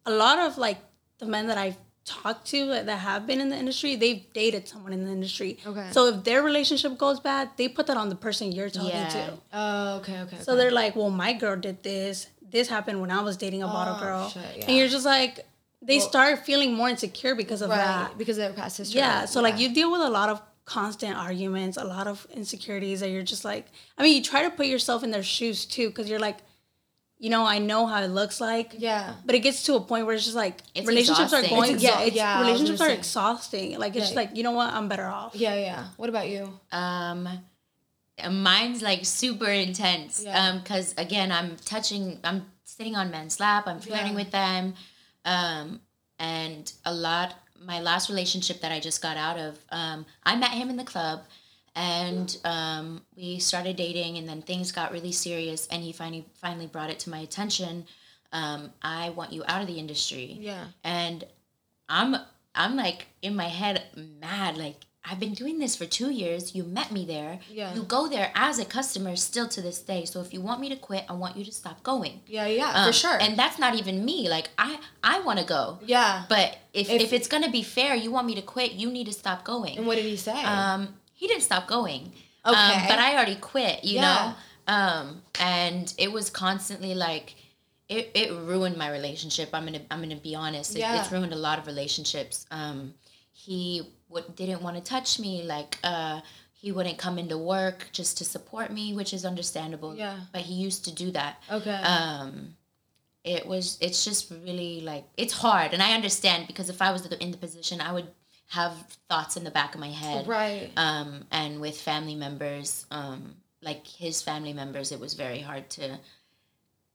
a lot of like the men that I've talked to that have been in the industry, they've dated someone in the industry. Okay. So if their relationship goes bad, they put that on the person you're talking Yeah. to. oh, okay, okay. So they're like, well, my girl did this. This happened when I was dating a bottle Oh, girl. shit, yeah. And you're just like, they Well- start feeling more insecure because of right that. because of their past history. Yeah. So like you deal with a lot of constant arguments, a lot of insecurities that you're just like, I mean, you try to put yourself in their shoes too, because you're like, you know, I know how it looks like. Yeah. But it gets to a point where it's just like It's relationships are going. It's yeah, it's, yeah, relationships are exhausting. Like it's just like you know what, I'm better off. Yeah, yeah. What about you? Um, mine's like super intense. Yeah. Um, cause again, I'm touching, I'm sitting on men's lap, I'm flirting Yeah. with them, um, and a lot. My last relationship that I just got out of, um, I met him in the club, and um, we started dating, and then things got really serious, and he finally finally brought it to my attention. Um, I want you out of the industry Yeah. and i'm i'm like in my head mad like i've been doing this for two years you met me there Yeah. you go there as a customer still to this day so if you want me to quit i want you to stop going Yeah, yeah, Um, for sure. and that's not even me like i i want to go yeah. but if, If- if it's gonna be fair you want me to quit you need to stop going and what did he say? um, he didn't stop going. Okay. Um, but I already quit, you Yeah. know? Um, and it was constantly like, it, it ruined my relationship. I'm gonna I'm gonna be honest. It, Yeah. It's ruined a lot of relationships. Um, he would, didn't want to touch me. Like uh, he wouldn't come into work just to support me, which is understandable. Yeah. But he used to do that. okay. Um, it was it's just really like it's hard, and I understand because if I was in the position, I would have thoughts in the back of my head right. um, and with family members, um, like his family members, it was very hard to.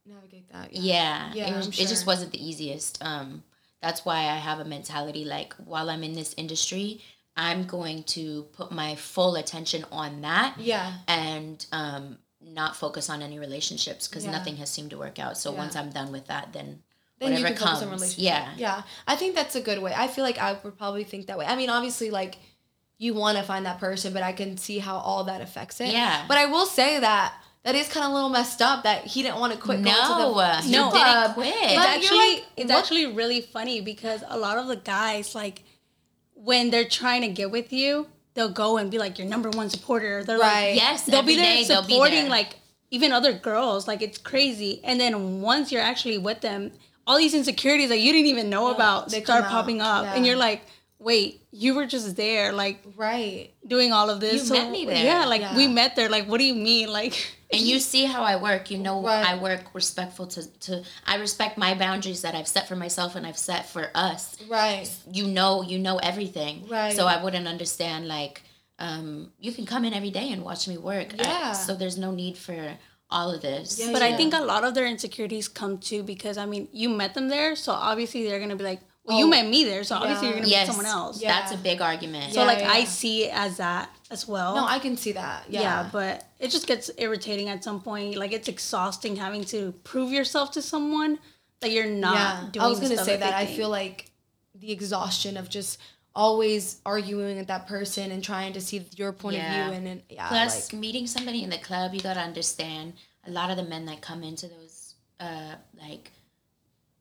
Navigate that. Yeah, Yeah, it, was, I'm it just wasn't the easiest. Um, that's why I have a mentality like while I'm in this industry, I'm going to put my full attention on that Yeah. and um, not focus on any relationships because Yeah. nothing has seemed to work out. So Yeah. once I'm done with that, then, Then you whatever can focus comes, on relationship. yeah, Yeah. I think that's a good way. I feel like I would probably think that way. I mean, obviously, like you want to find that person, but I can see how all that affects it. Yeah. But I will say that that is kind of a little messed up that he didn't want to quit. going to No, the he didn't quit. It's But actually like, it's what- actually really funny because a lot of the guys like when they're trying to get with you, they'll go and be like your number one supporter. They're Right. like Yes, they'll be there day they'll be supporting there. like even other girls. Like it's crazy. And then once you're actually with them, all these insecurities that you didn't even know about they start popping up, and you're like, wait, you were just there, like Right. doing all of this. You met me there. Yeah, like Yeah. we met there. Like, what do you mean? Like, and you see how I work. You know, Right. I work respectful to, to. I respect my boundaries that I've set for myself and I've set for us. Right. You know, you know everything. Right. So I wouldn't understand like, um, you can come in every day and watch me work. I- Yeah. so there's no need for all of this. Yeah, But yeah. I think a lot of their insecurities come too because I mean, you met them there, so obviously they're gonna be like, "Well, you Oh, met me there, so obviously you're gonna yes, meet someone else." Yeah. That's a big argument. So Yeah, like, yeah. I see it as that as well. No, I can see that. Yeah. yeah. but it just gets irritating at some point. Like it's exhausting having to prove yourself to someone that you're not. yeah. Doing I was gonna stuff say they that. I feel like the exhaustion of just always arguing with that person and trying to see your point Yeah. of view and then yeah, Plus, like, meeting somebody in the club, you gotta understand a lot of the men that come into those uh like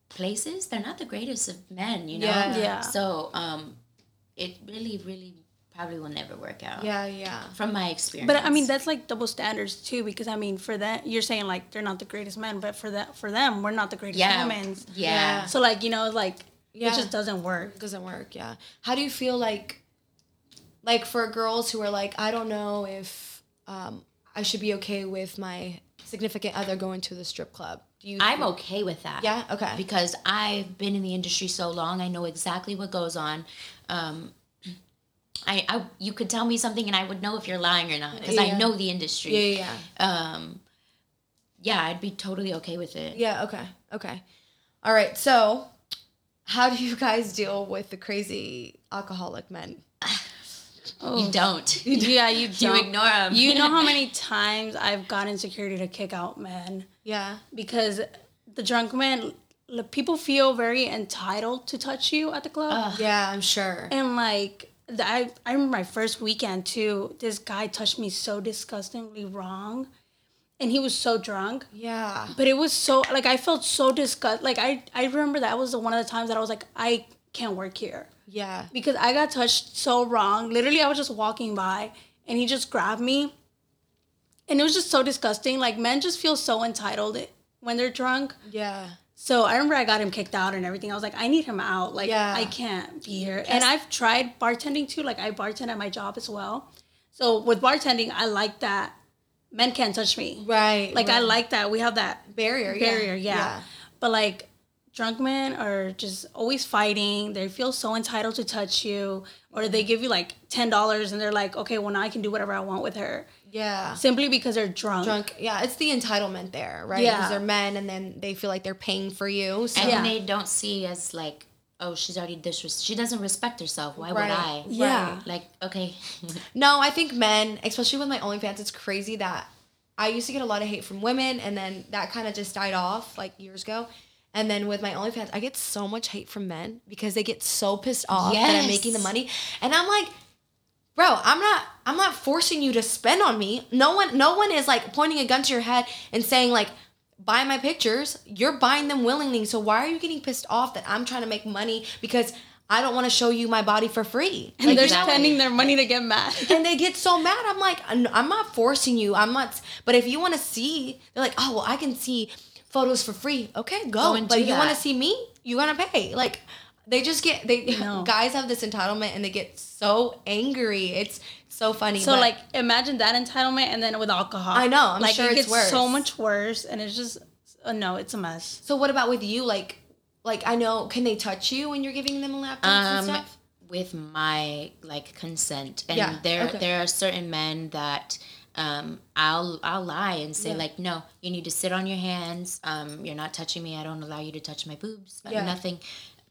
places, they're not the greatest of men, you know. Yeah. Yeah. So um, it really, really probably will never work out. yeah, yeah. From my experience. But I mean, that's like double standards too, because I mean, for that, you're saying like they're not the greatest men, but for that, for them, we're not the greatest yeah, women. yeah. So like, you know, like Yeah. it just doesn't work. It doesn't work, yeah. How do you feel like like for girls who are like, I don't know if um I should be okay with my significant other going to the strip club. Do you I'm okay with that. Yeah, okay. Because I've been in the industry so long, I know exactly what goes on. Um, I, I you could tell me something and I would know if you're lying or not because Yeah. I know the industry. Yeah, yeah, yeah. um yeah i'd be totally okay with it Yeah, okay. Okay. All right. So, how do you guys deal with the crazy alcoholic men? you oh. don't Yeah, you you don't. ignore them You know how many times I've gotten security to kick out men Yeah. because the drunk men, l- people feel very entitled to touch you at the club, Yeah, I'm sure. and like I I remember my first weekend too. This guy touched me so disgustingly wrong, and he was so drunk. Yeah. But it was so like I felt so disgust. Like I I remember that was the, one of the times that I was like I can't work here Yeah. because I got touched so wrong. Literally, I was just walking by and he just grabbed me, and it was just so disgusting. Like men just feel so entitled when they're drunk. Yeah. So I remember I got him kicked out and everything. I was like, I need him out. Like Yeah. I can't be here. And I've tried bartending too. Like I bartend at my job as well. So with bartending, I like that men can't touch me. Right. Like I like that. We have that barrier. yeah. barrier, yeah. But like drunk men are just always fighting. They feel so entitled to touch you, or they give you like ten dollars and they're like, okay, well now I can do whatever I want with her, Yeah. simply because they're drunk. Drunk. Yeah. It's the entitlement there, right? Yeah. Because they're men, and then they feel like they're paying for you. So. and Yeah. they don't see as like oh she's already disres she doesn't respect herself why Right. would i Yeah. like okay No, I think men, especially with my OnlyFans, it's crazy that I used to get a lot of hate from women, and then that kind of just died off like years ago. And then with my OnlyFans, I get so much hate from men because they get so pissed off that I'm making the money, and I'm like, bro, I'm not, I'm not forcing you to spend on me. No one, no one is like pointing a gun to your head and saying like, buy my pictures. You're buying them willingly. So why are you getting pissed off that I'm trying to make money because I don't want to show you my body for free? And they're Exactly. spending their money to get mad. and they get so mad. I'm like, I'm not forcing you. I'm not. But if you want to see, they're like, oh well, I can see photos for free. Okay, go. Go and but you want to see me? You gonna pay? Like, they just get they No. guys have this entitlement and they get so angry. It's so funny. So but- like imagine that entitlement and then with alcohol. I know, I'm like sure it it's gets worse. so much worse and it's just uh, no, it's a mess. so what about with you? Like, like I know, can they touch you when you're giving them a lap dance and um stuff? with my like consent and Yeah, there okay. there are certain men that um i'll i'll lie and say Yeah. like no you need to sit on your hands um you're not touching me i don't allow you to touch my boobs Yeah. nothing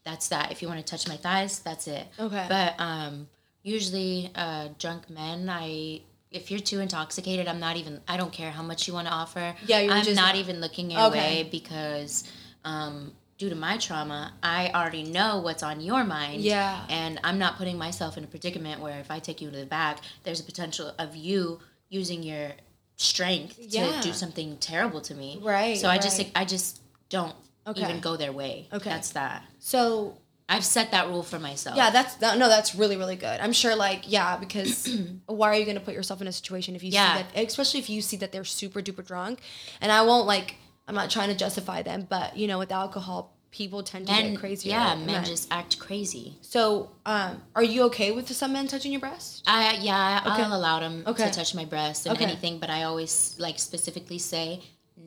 that's that if you want to touch my thighs that's it Okay. but um usually uh drunk men i if you're too intoxicated i'm not even i don't care how much you want to offer Yeah, you're i'm just not even looking your Okay. way because um due to my trauma i already know what's on your mind Yeah. and i'm not putting myself in a predicament where if i take you to the back there's a potential of you using your strength Yeah. to do something terrible to me Right, so i just i just don't Okay. even go their way Okay. that's that So i've set that rule for myself Yeah, that's that, no, that's really really good. I'm sure, like, yeah, because why are you gonna put yourself in a situation if you Yeah. see that, especially if you see that they're super duper drunk, and I won't like, I'm not trying to justify them, but you know, with alcohol, people tend to men get crazy. yeah men just act crazy So, um, are you okay with some men touching your breast? I yeah, Okay. I'll allow them Okay. to touch my breast and Okay. anything, but I always like specifically say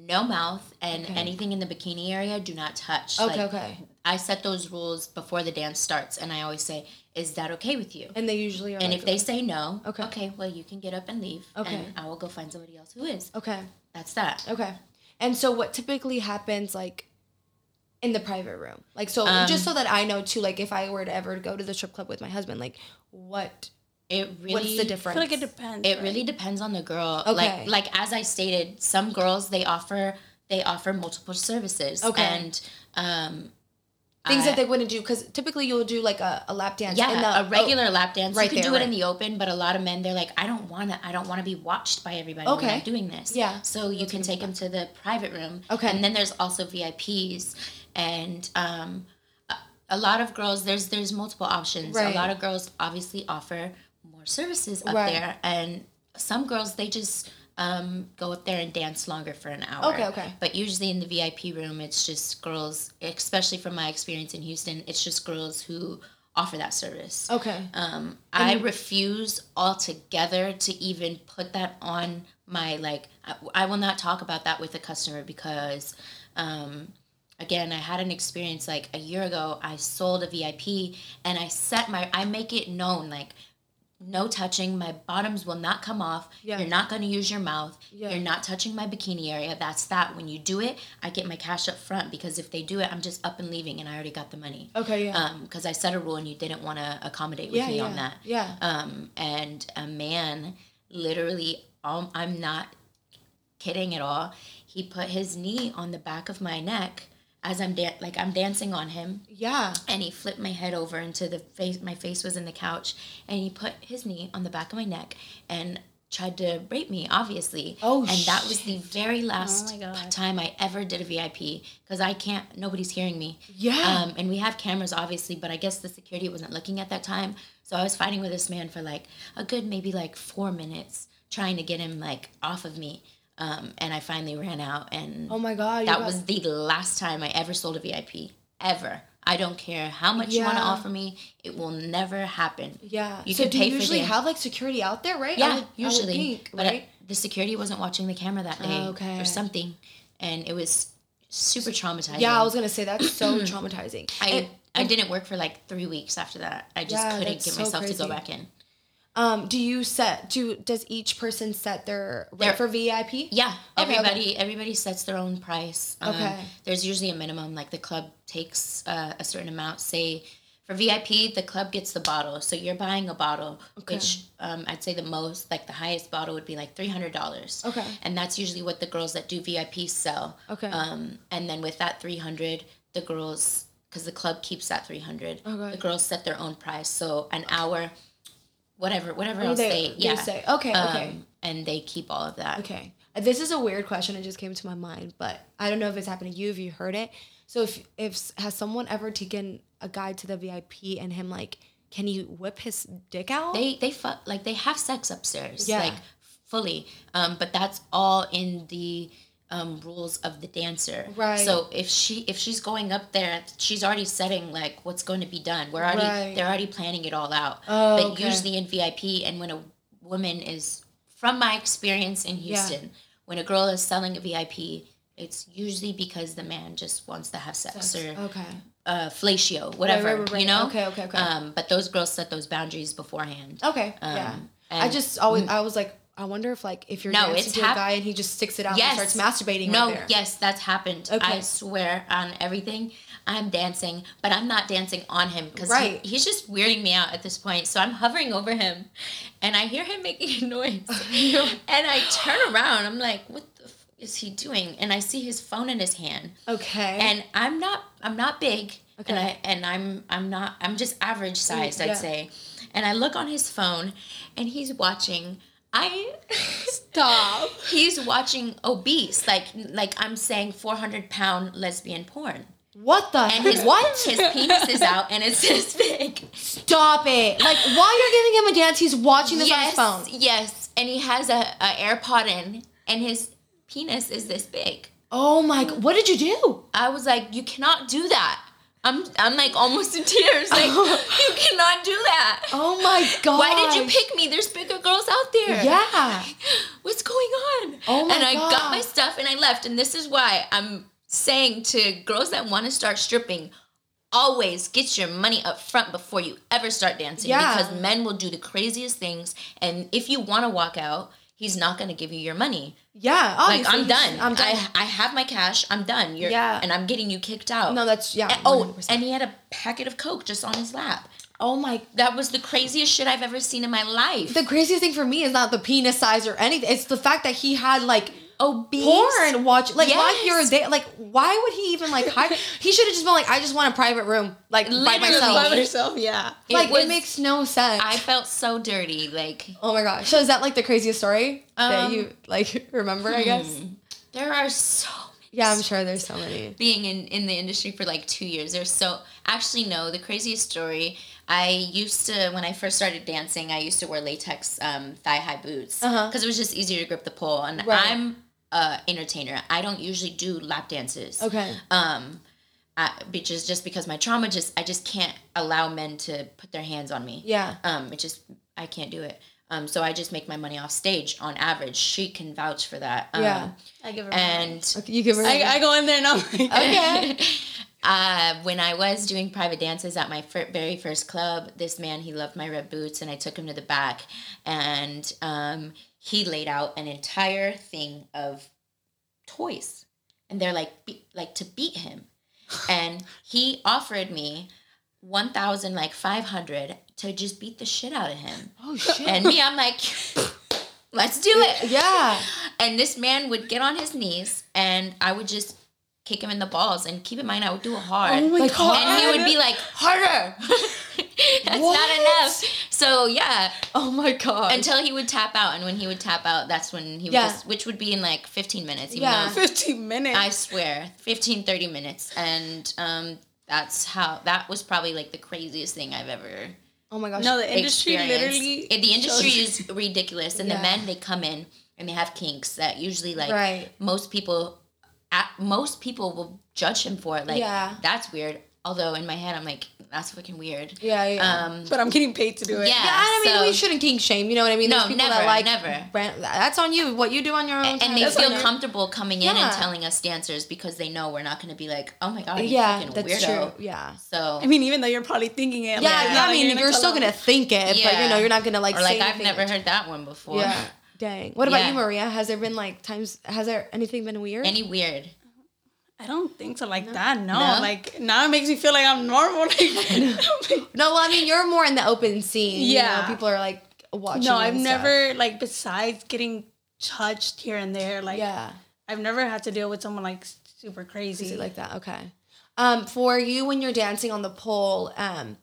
no mouth and Okay. anything in the bikini area do not touch. Okay, Like, okay. I set those rules before the dance starts, and I always say, "Is that okay with you?" And they usually are. And like, if they say no, Okay. okay, well you can get up and leave, Okay. and I will go find somebody else who is. okay, That's that. okay, and so what typically happens like in the private room, like so, Um, just so that I know too, like if I were to ever go to the strip club with my husband, like what It really what's the I difference? feel like it depends. It right? really depends on the girl. Okay. Like like as I stated, some girls they offer they offer multiple services. Okay. And um things I- that they wouldn't do because typically you'll do like a, a lap dance Yeah, in the a regular lap dance. right you can there, do it right. in the open, but a lot of men they're like, I don't want to. I don't want to be watched by everybody Okay. when I'm doing this. Yeah. So you can take them to the private room. Okay. And then there's also VIPs, and um, a, a lot of girls. There's there's multiple options. Right. A lot of girls obviously offer more services up Right. there, and some girls they just um, go up there and dance longer for an hour. Okay, okay. But usually in the VIP room, it's just girls, especially from my experience in Houston, it's just girls who offer that service. okay Um, I refuse altogether to even put that on my like. I, I will not talk about that with a customer because, um, again, I had an experience like a year ago. I sold a VIP and I set my. I make it known like. No touching. My bottoms will not come off. Yeah. You're not going to use your mouth. Yeah. You're not touching my bikini area. That's that. When you do it, I get my cash up front because if they do it, I'm just up and leaving and I already got the money okay yeah um because i set a rule and you didn't want to accommodate with yeah me yeah on that yeah um and a man literally um, i'm not kidding at all he put his knee on the back of my neck as I'm dan- like I'm dancing on him, Yeah. and he flipped my head over into the face. My face was in the couch, and he put his knee on the back of my neck and tried to rape me. Obviously, Oh, and that was the very last my God. time I ever did a VIP because I can't. Nobody's hearing me. Yeah. Um, and we have cameras, obviously, but I guess the security wasn't looking at that time. So I was fighting with this man for like a good maybe like four minutes, trying to get him like off of me. Um, and I finally ran out, and Oh my god. that got- was the last time I ever sold a VIP. Ever. I don't care how much you want to offer me. It will never happen. Yeah. You so can do pay you for usually the- have like security out there, right? Yeah, would- usually. think, but right? uh, the security wasn't watching the camera that day Okay. or something, and it was super traumatizing. yeah, I was gonna say that's so traumatizing. I And- I didn't work for like three weeks after that. I just Yeah, couldn't get so myself to go back in. Um, do you set do does each person set their rate Their- for VIP? Yeah, Okay, everybody everybody sets their own price. Um, Okay. There's usually a minimum. Like the club takes uh, a certain amount. Say for VIP, the club gets the bottle. So you're buying a bottle, which um, I'd say the most, like the highest bottle would be like three hundred dollars. Okay. And that's usually what the girls that do VIP sell. Okay. Um, and then with that three hundred, the girls, because the club keeps that three hundred, Okay. the girls set their own price. So an hour, whatever, whatever else they- they, they yeah, say. Okay, okay. Um, and they keep all of that. Okay. This is a weird question. It just came to my mind, but I don't know if it's happened to you. If you heard it, so if if has someone ever taken a guy to the VIP and him like, can you whip his dick out? they they fu- like they have sex upstairs Yeah. like fully um but that's all in the um rules of the dancer Right. so if she if she's going up there she's already setting like what's going to be done we're already Right. they're already planning it all out Oh, but okay. usually in vip and when a woman is from my experience in houston when a girl is selling a vip it's usually because the man just wants to have sex, or okay. uh, fellatio, whatever, right, right, right. you know. Okay, okay, okay. Um, but those girls set those boundaries beforehand. Okay. Um, yeah. I just always I was like I wonder if like if you're No, dancing to hap- a guy and he just sticks it out Yes. and starts masturbating No, right there. yes, that's happened. Okay. I swear on everything. I'm dancing, but I'm not dancing on him because Right. he's just weirding me out at this point. So I'm hovering over him, and I hear him making a noise, and I turn around. I'm like, "What the f- is he doing?" And I see his phone in his hand, Okay. and I'm not I'm not big, Okay. and I and I'm I'm not I'm just average sized, yeah. I'd say. And I look on his phone, and he's watching. I Stop. he's watching obese, like like I'm saying, 400 pound lesbian porn. What the And his what? His penis is out, and it's this big. Stop it. Like while you're giving him a dance, he's watching this yes, on his phone. yes, and he has a, a AirPod in, and his penis is this big. Oh my god. What did you do? I was like, you cannot do that. I'm I'm like almost in tears. Like you cannot do that. Oh my god. Why did you pick me? There's bigger girls out there. Yeah. What's going on? Oh my And I got my stuff and I left. And this is why I'm saying to girls that want to start stripping, always get your money up front before you ever start dancing. Yeah. Because men will do the craziest things. And if you want to walk out, he's not going to give you your money. Yeah. Like I'm done. I'm done. I, I have my cash. I'm done. You're, Yeah. And I'm getting you kicked out. no, that's yeah. And- oh, 100%. and he had a packet of coke just on his lap. oh my. That was the craziest shit I've ever seen in my life. The craziest thing for me is not the penis size or anything. It's the fact that he had like obese porn watch like while Yes. you're there. Like why would he even like hide? he should have just been like, I just want a private room, like by myself. By myself, yeah. It like it, was- makes no sense. I felt so dirty. Like oh my gosh. So is that like the craziest story that Um, you like remember? I guess. there are so Yeah, I'm sure there's so many. being in in the industry for like two years. There's so actually no. The craziest story. I used to when I first started dancing. I used to wear latex um, thigh high boots because Uh-huh. it was just easier to grip the pole. And Right. I'm a entertainer. I don't usually do lap dances. Okay. Um, I, which is just because my trauma just I just can't allow men to put their hands on me. Yeah. Um, it just I can't do it. Um, so I just make my money off stage on average. She can vouch for that. Um, Yeah. I give her And Okay, you give her. I, I go in there and I'm like, Okay. uh, when I was doing private dances at my fir- very first club, this man he loved my red boots, and I took him to the back, and um, he laid out an entire thing of toys, and they're like be- like to beat him, and he offered me one thousand like five hundred to just beat the shit out of him, oh shit. and me I'm like. Let's do it. yeah. And this man would get on his knees and I would just kick him in the balls. And keep in mind, I would do it hard. Oh my Like, god! and he would be like, harder. That's What? not enough. So yeah, Oh my god. until he would tap out, and when he would tap out, that's when he would Yeah. just, which would be in like 15 minutes. Even Yeah. though 15 minutes. I swear, 15, 30 minutes, and um, that's how that was probably like the craziest thing I've ever oh my gosh. no, the industry literally. It- the industry shows- is ridiculous, and Yeah. the men they come in and they have kinks that usually like Right. most people, at, most people will judge him for it. Like Yeah. that's weird. Although in my head I'm like that's fucking weird. yeah, yeah. Um, But I'm getting paid to do it. Yeah. yeah, I mean, so- we shouldn't kink shame. You know what I mean? No, There's people never, that like never. brand- that's on you. What you do on your own. and time, they feel comfortable coming in Yeah. and telling us dancers because they know we're not going to be like, oh my god, you Yeah, fucking that's weirdo. true. Yeah. So I mean, even though you're probably thinking it. Yeah, like, yeah, not I like mean, gonna you're tell still gonna think it, but you know, you're not gonna like or say like I've never that- heard that one before. Yeah. Dang. What about Yeah. you, Maria? Has there been like times? Has there anything been weird? Any weird? I don't think so. Like that. No. No? Like now it makes me feel like I'm normal. Like, no, well, I mean, you're more in the open scene. you Yeah. know, people are like watching. no, I've stuff. never like besides getting touched here and there. Like Yeah. I've never had to deal with someone like super crazy. Is it like that? Okay. Um, for you when you're dancing on the pole, um,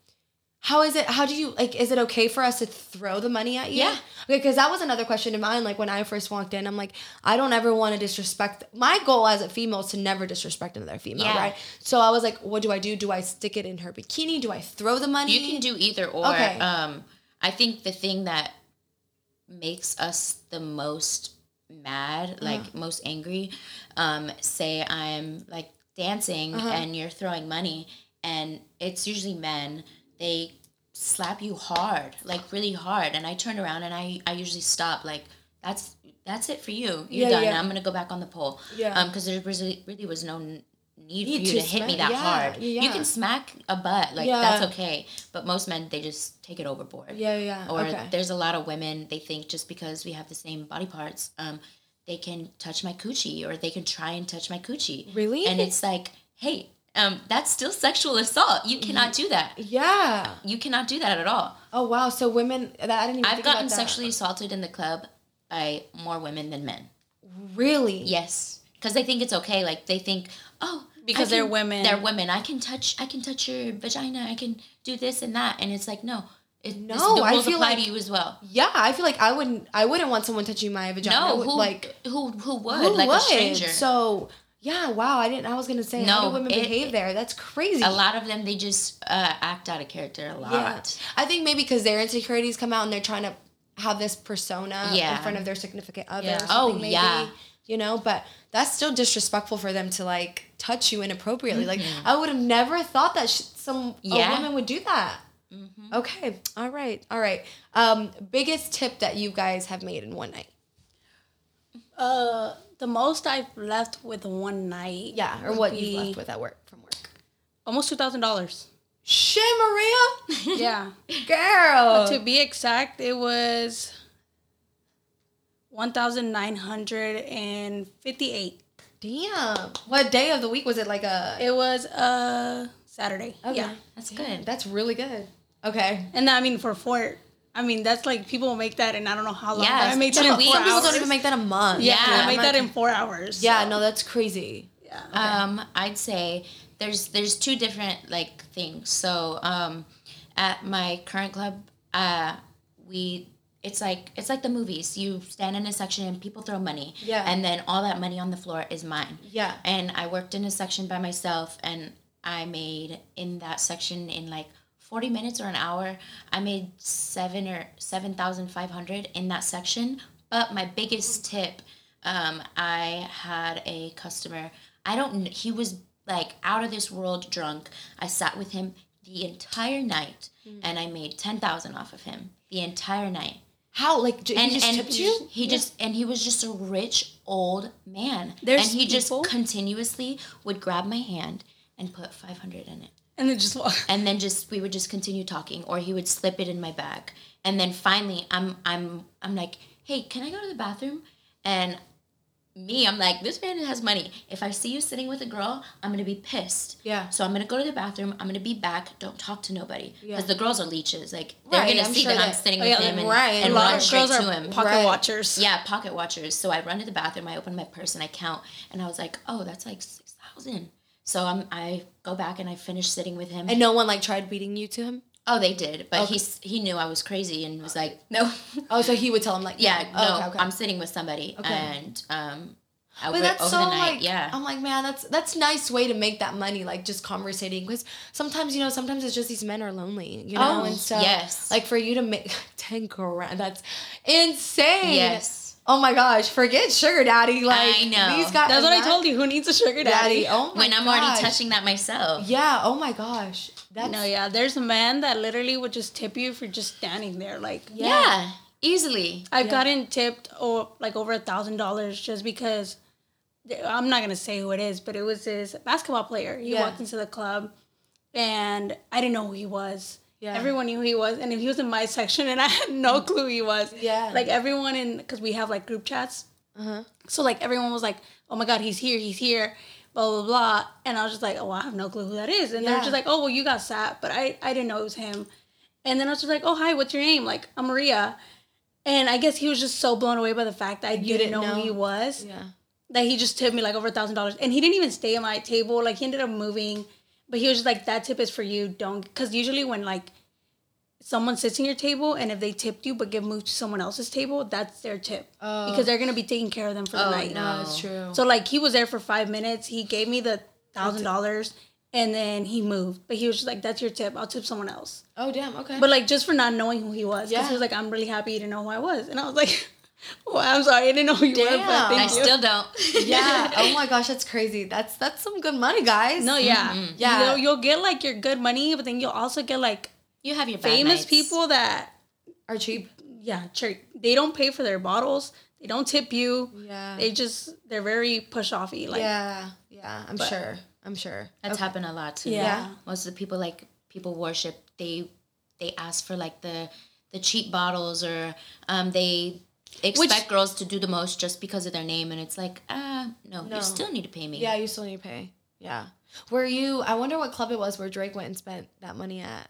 how is it? How do you like? Is it okay for us to throw the money at you? Yeah. Okay, because that was another question of mine. Like when I first walked in, I'm like, I don't ever want to disrespect. My goal as a female is to never disrespect another female, Yeah. right? So I was like, what do I do? Do I stick it in her bikini? Do I throw the money? You can do either or. Okay. Um, I think the thing that makes us the most mad, like most angry, um, say I'm like dancing Uh-huh. and you're throwing money, and it's usually men. They slap you hard, like really hard, and I turn around and I I usually stop like that's that's it for you. You're Yeah, done. yeah. I'm gonna go back on the pole. Yeah. Um, because there really really was no need Need for you to to hit me that yeah, hard. yeah. You can smack a butt, like that's okay. But most men they just take it overboard. Yeah, yeah. Or okay. there's a lot of women they think just because we have the same body parts, um, they can touch my coochie or they can try and touch my coochie. Really? And it's like, hey, um, that's still sexual assault. You cannot do that. Yeah. You cannot do that at all. Oh wow. So women that I didn't even I've think gotten about that. sexually assaulted in the club by more women than men. Really? Yes, because they think it's okay. Like they think, oh, Because I they're women. They're women. I can touch. I can touch your vagina. I can do this and that. And it's like, no, it, this- No, the I feel apply like- to you as well. Yeah, I feel like I wouldn't. I wouldn't want someone touching my vagina. No, who like who who would who like would? a stranger? So yeah, wow. I didn't. I was gonna say how No, do women it- behave there? That's crazy. a lot of them they just uh, act out of character a lot. Yeah. I think maybe because their insecurities come out and they're trying to have this persona Yeah. in front of their significant other. Yeah. Or something, Oh, maybe, yeah. You know, but that's still disrespectful for them to like touch you inappropriately. Like Mm-hmm. I would have never thought that sh- some Yeah. Mm-hmm. a woman would do that. Okay. All right. All right. Um, biggest tip that you guys have made in one night. Uh, the most I've left with one night. Yeah, or what you left with at work from work. Almost two thousand dollars. Shit, Maria, Yeah. girl. to be exact, it was one thousand nine hundred and fifty-eight. Damn. What day of the week was it? Like a It was uh Saturday. Okay. Yeah. That's Damn, good. That's really good. Okay. And I mean for four I mean that's like people make that and I don't know how long. Yeah, I made that in four Some people don't even make that a month. yeah, Yeah, I made that in four hours. Yeah, so, no, that's crazy. yeah. Um, I'd say there's there's two different like things. So um, at my current club, uh, we it's like it's like the movies. You stand in a section and people throw money. Yeah. And then all that money on the floor is mine. Yeah. And I worked in a section by myself, and I made in that section in like. 40 minutes or an hour i made seven or 7500 in that section. But my biggest tip um, i had a customer i don't he was like out of this world drunk. I sat with him the entire night and i made 10000 off of him the entire night. How? Like, j- and he just and tipped you? he just and he was just a rich old man. There's and he just people- continuously would grab my hand and put 500 in it And then just walk. and then just we would just continue talking or he would slip it in my bag and then finally i'm i'm i'm like hey can i go to the bathroom and me i'm like this man has money if i see you sitting with a girl i'm gonna be pissed Yeah. so i'm gonna go to the bathroom i'm gonna be back don't talk to nobody Yeah. because the girls are leeches like they're Right, gonna I'm see sure that, i'm sitting oh, with yeah, him and, right. and a lot run of straight girls to are him pocket Right. watchers. yeah, pocket watchers. So I run to the bathroom, I open my purse and I count, and I was like, oh, that's like six thousand thousand. So I'm I go back and I finish sitting with him. And no one like tried beating you to him. oh, they did, but he's he knew I was crazy and was like, no, Oh, so he would tell him like, yeah, no, Oh, okay, okay. I'm sitting with somebody, Okay. and um, over, But that's so night, like, yeah. I'm like, man, that's that's nice way to make that money, like just conversating. Because sometimes, you know, sometimes it's just these men are lonely, you know, Oh, and so yes. like for you to make ten grand, that's insane. Yes. Oh my gosh, forget sugar daddy. Like I know. these guys. That's what I told you. Who needs a sugar daddy? daddy. Oh my when I'm gosh. already touching that myself. Yeah. Oh my gosh. That's No, yeah. There's a man that literally would just tip you for just standing there. Like, Yeah, easily. I've Yeah. gotten tipped or like over a thousand dollars just because I'm not gonna say who it is, but it was this basketball player. He Yeah. walked into the club, and I didn't know who he was. Yeah. Everyone knew who he was, and if he was in my section, and I had no clue who he was. Yeah. Like everyone in, because we have like group chats. Uh-huh. So like everyone was like, "Oh my god, he's here, he's here," blah blah blah, and I was just like, "Oh, I have no clue who that is," and they're just like, "Oh, well, you got sat," but I I didn't know it was him, and then I was just like, "Oh, hi, what's your name?" Like, I'm Maria, and I guess he was just so blown away by the fact that I didn't, didn't know, know? who he was Yeah. that he just tipped me like over a thousand dollars, and he didn't even stay at my table. Like he ended up moving, but he was just like, "That tip is for you. Don't," because usually when like someone sits in your table and if they tipped you but give move to someone else's table, that's their tip Oh. because they're gonna be taking care of them for the Oh, night. no. No, that's true. So like he was there for five minutes. He gave me the thousand dollars, and then he moved. But he was just like, "That's your tip. I'll tip someone else." oh damn. Okay. But like just for not knowing who he was, because Yeah. he was like, "I'm really happy you didn't know who I was," and I was like, "Well, I'm sorry, I didn't know who you were." Damn. But thank I you. still don't. yeah. Oh my gosh, that's crazy. That's that's some good money, guys. No, yeah, Yeah. You'll, you'll get like your good money, but then you'll also get like you have your famous people that Are cheap. yeah, church. They don't pay for their bottles. They don't tip you. Yeah. They just they're very push offy. Like yeah. Yeah. I'm But- sure. I'm sure. That's happened a lot too. Yeah. Most of the people like people worship. They they ask for like the the cheap bottles or um they expect girls to do the most just because of their name and it's like ah no, No. you still need to pay me. Yeah, you still need to pay. Yeah. Were you? I wonder what club it was where Drake went and spent that money at.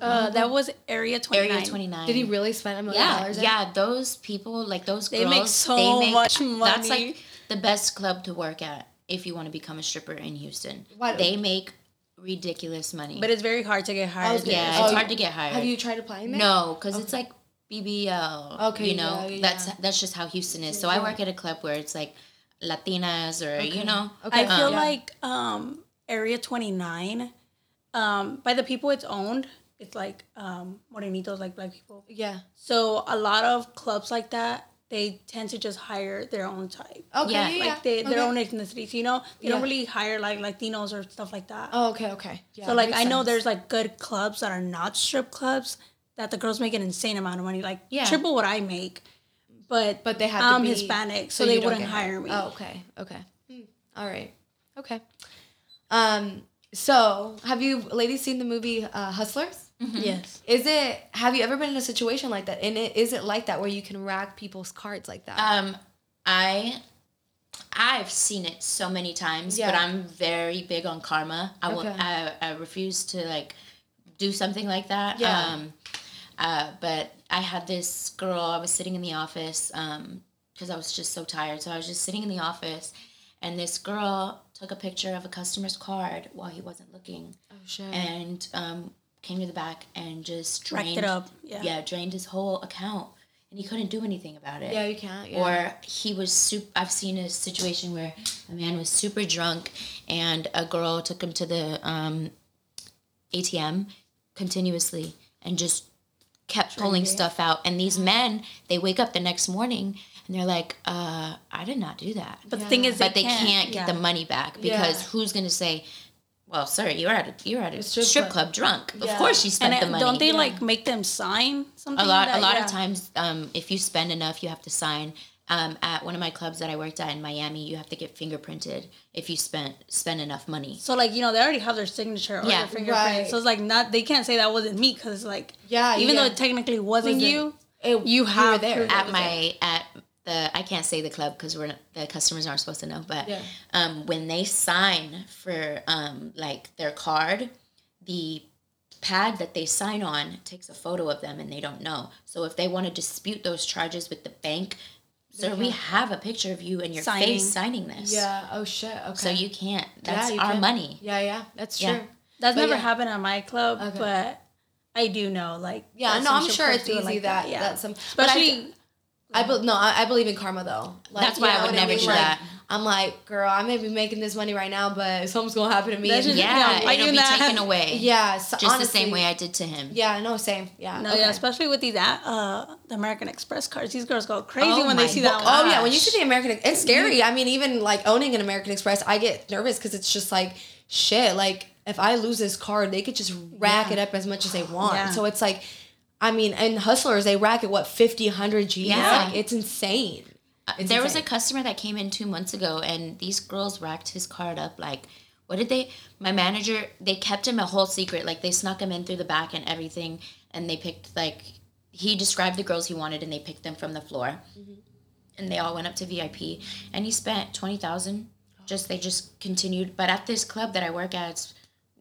uh, that was Area Twenty Nine. Area twenty nine. Did he really spend a million Yeah, dollars? in? yeah. Those people, like those They girls, make so much money. That's like the best club to work at if you want to become a stripper in Houston. Why- They make ridiculous money. But it's very hard to get hired. Okay. yeah, Oh, it's hard to get hired. Have you tried applying there? No, because it's like BBL. Okay, you know yeah, yeah, that's that's just how Houston is. So I work at a club where it's like Latinas or you know. Okay. I feel Yeah. like um, Area 29, um, by the people it's owned, it's like um, morenitos, like black people. Yeah. So a lot of clubs like that, they tend to just hire their own type. Okay. Yeah, Yeah. Like they, their Okay. own ethnicities, you know? They don't really hire like Latinos or stuff like that. Oh, okay. Okay. Yeah. so like makes I know there's like good clubs that are not strip clubs that the girls make an insane amount of money, like Yeah. triple what I make. But But they have I'm be Hispanic, so, you they wouldn't hire me. Oh, okay. Okay. Hmm. All right. Okay. Um. So, have you ladies seen the movie uh, Hustlers? Yes. Is it? Have you ever been in a situation like that? And it is it like that where you can rack people's cards like that? Um, I. I've seen it so many times, yeah. but I'm very big on karma. I will. Okay. I, I refuse to like do something like that. Yeah. Um, uh, but I had this girl. I was sitting in the office um, because I was just so tired. So I was just sitting in the office, and this girl took a picture of a customer's card while he wasn't looking, oh shit. and um, came to the back and just Racked drained it up. Yeah. yeah, drained his whole account, and he couldn't do anything about it. yeah, you can't. Yeah. Or he was super. I've seen a situation where a man was super drunk, and a girl took him to the um, ATM continuously and just kept pulling stuff out. And these men, they wake up the next morning and they're like, uh, "I did not do that." But the thing is, but they can't, yeah. get the money back because Yeah. who's gonna say? Well, sir, you're at a you're at a strip strip, club." club. drunk. Yeah. Of course, you spent And the it- money. don't they like make them sign something? a lot that- a lot yeah. of times um, if you spend enough you have to sign um, at one of my clubs that i worked at in miami you have to get fingerprinted if you spent spend enough money So like you know they already have their signature or Yeah. their fingerprint. Right. So it's like not they can't say that wasn't me because like Yeah, even yeah. though it technically wasn't, Wasn't- you, It- you were have there. at was my at the i can't say the club because we're not, the customers aren't supposed to know but Yeah. um, when they sign for um, like their card the pad that they sign on takes a photo of them and they don't know so if they want to dispute those charges with the bank sir, we have a picture of you and your Signing. face signing this. Yeah. Oh shit. Okay. So you can't. That's you our can. money. Yeah, yeah. That's Yeah. true. That's But never yeah. happened at my club, Okay. but I do know like Yeah, no, I'm sure it's easy like that, yeah. That's some but I- I be, no, I, I believe in karma though. Like, That's why you I would what never mean? do Like, that. I'm like, girl, I may be making this money right now, but something's gonna happen to me. That's and- just- Yeah, Yeah, I it'll do be that. taken away. yeah, so Just honestly, the same way I did to him. Yeah, no, same. Yeah. no, okay. yeah, especially with these uh the American Express cards. These girls go crazy Oh when they my see that. God. Oh yeah, when you see the American, it's scary. I mean, even like owning an American Express, I get nervous because it's just like shit. Like if I lose this card, they could just rack Yeah. it up as much as they want. Yeah. So it's like, I mean, and hustlers they rack it what 50, 100 G's. Yeah. Like it's insane. It's there was a customer that came in two months ago and these girls racked his card up like what did they my manager they kept him a whole secret like they snuck him in through the back and everything and they picked like he described the girls he wanted and they picked them from the floor. Mm-hmm. and they all went up to vip and he spent 20000 just they just continued. But at this club that i work at it's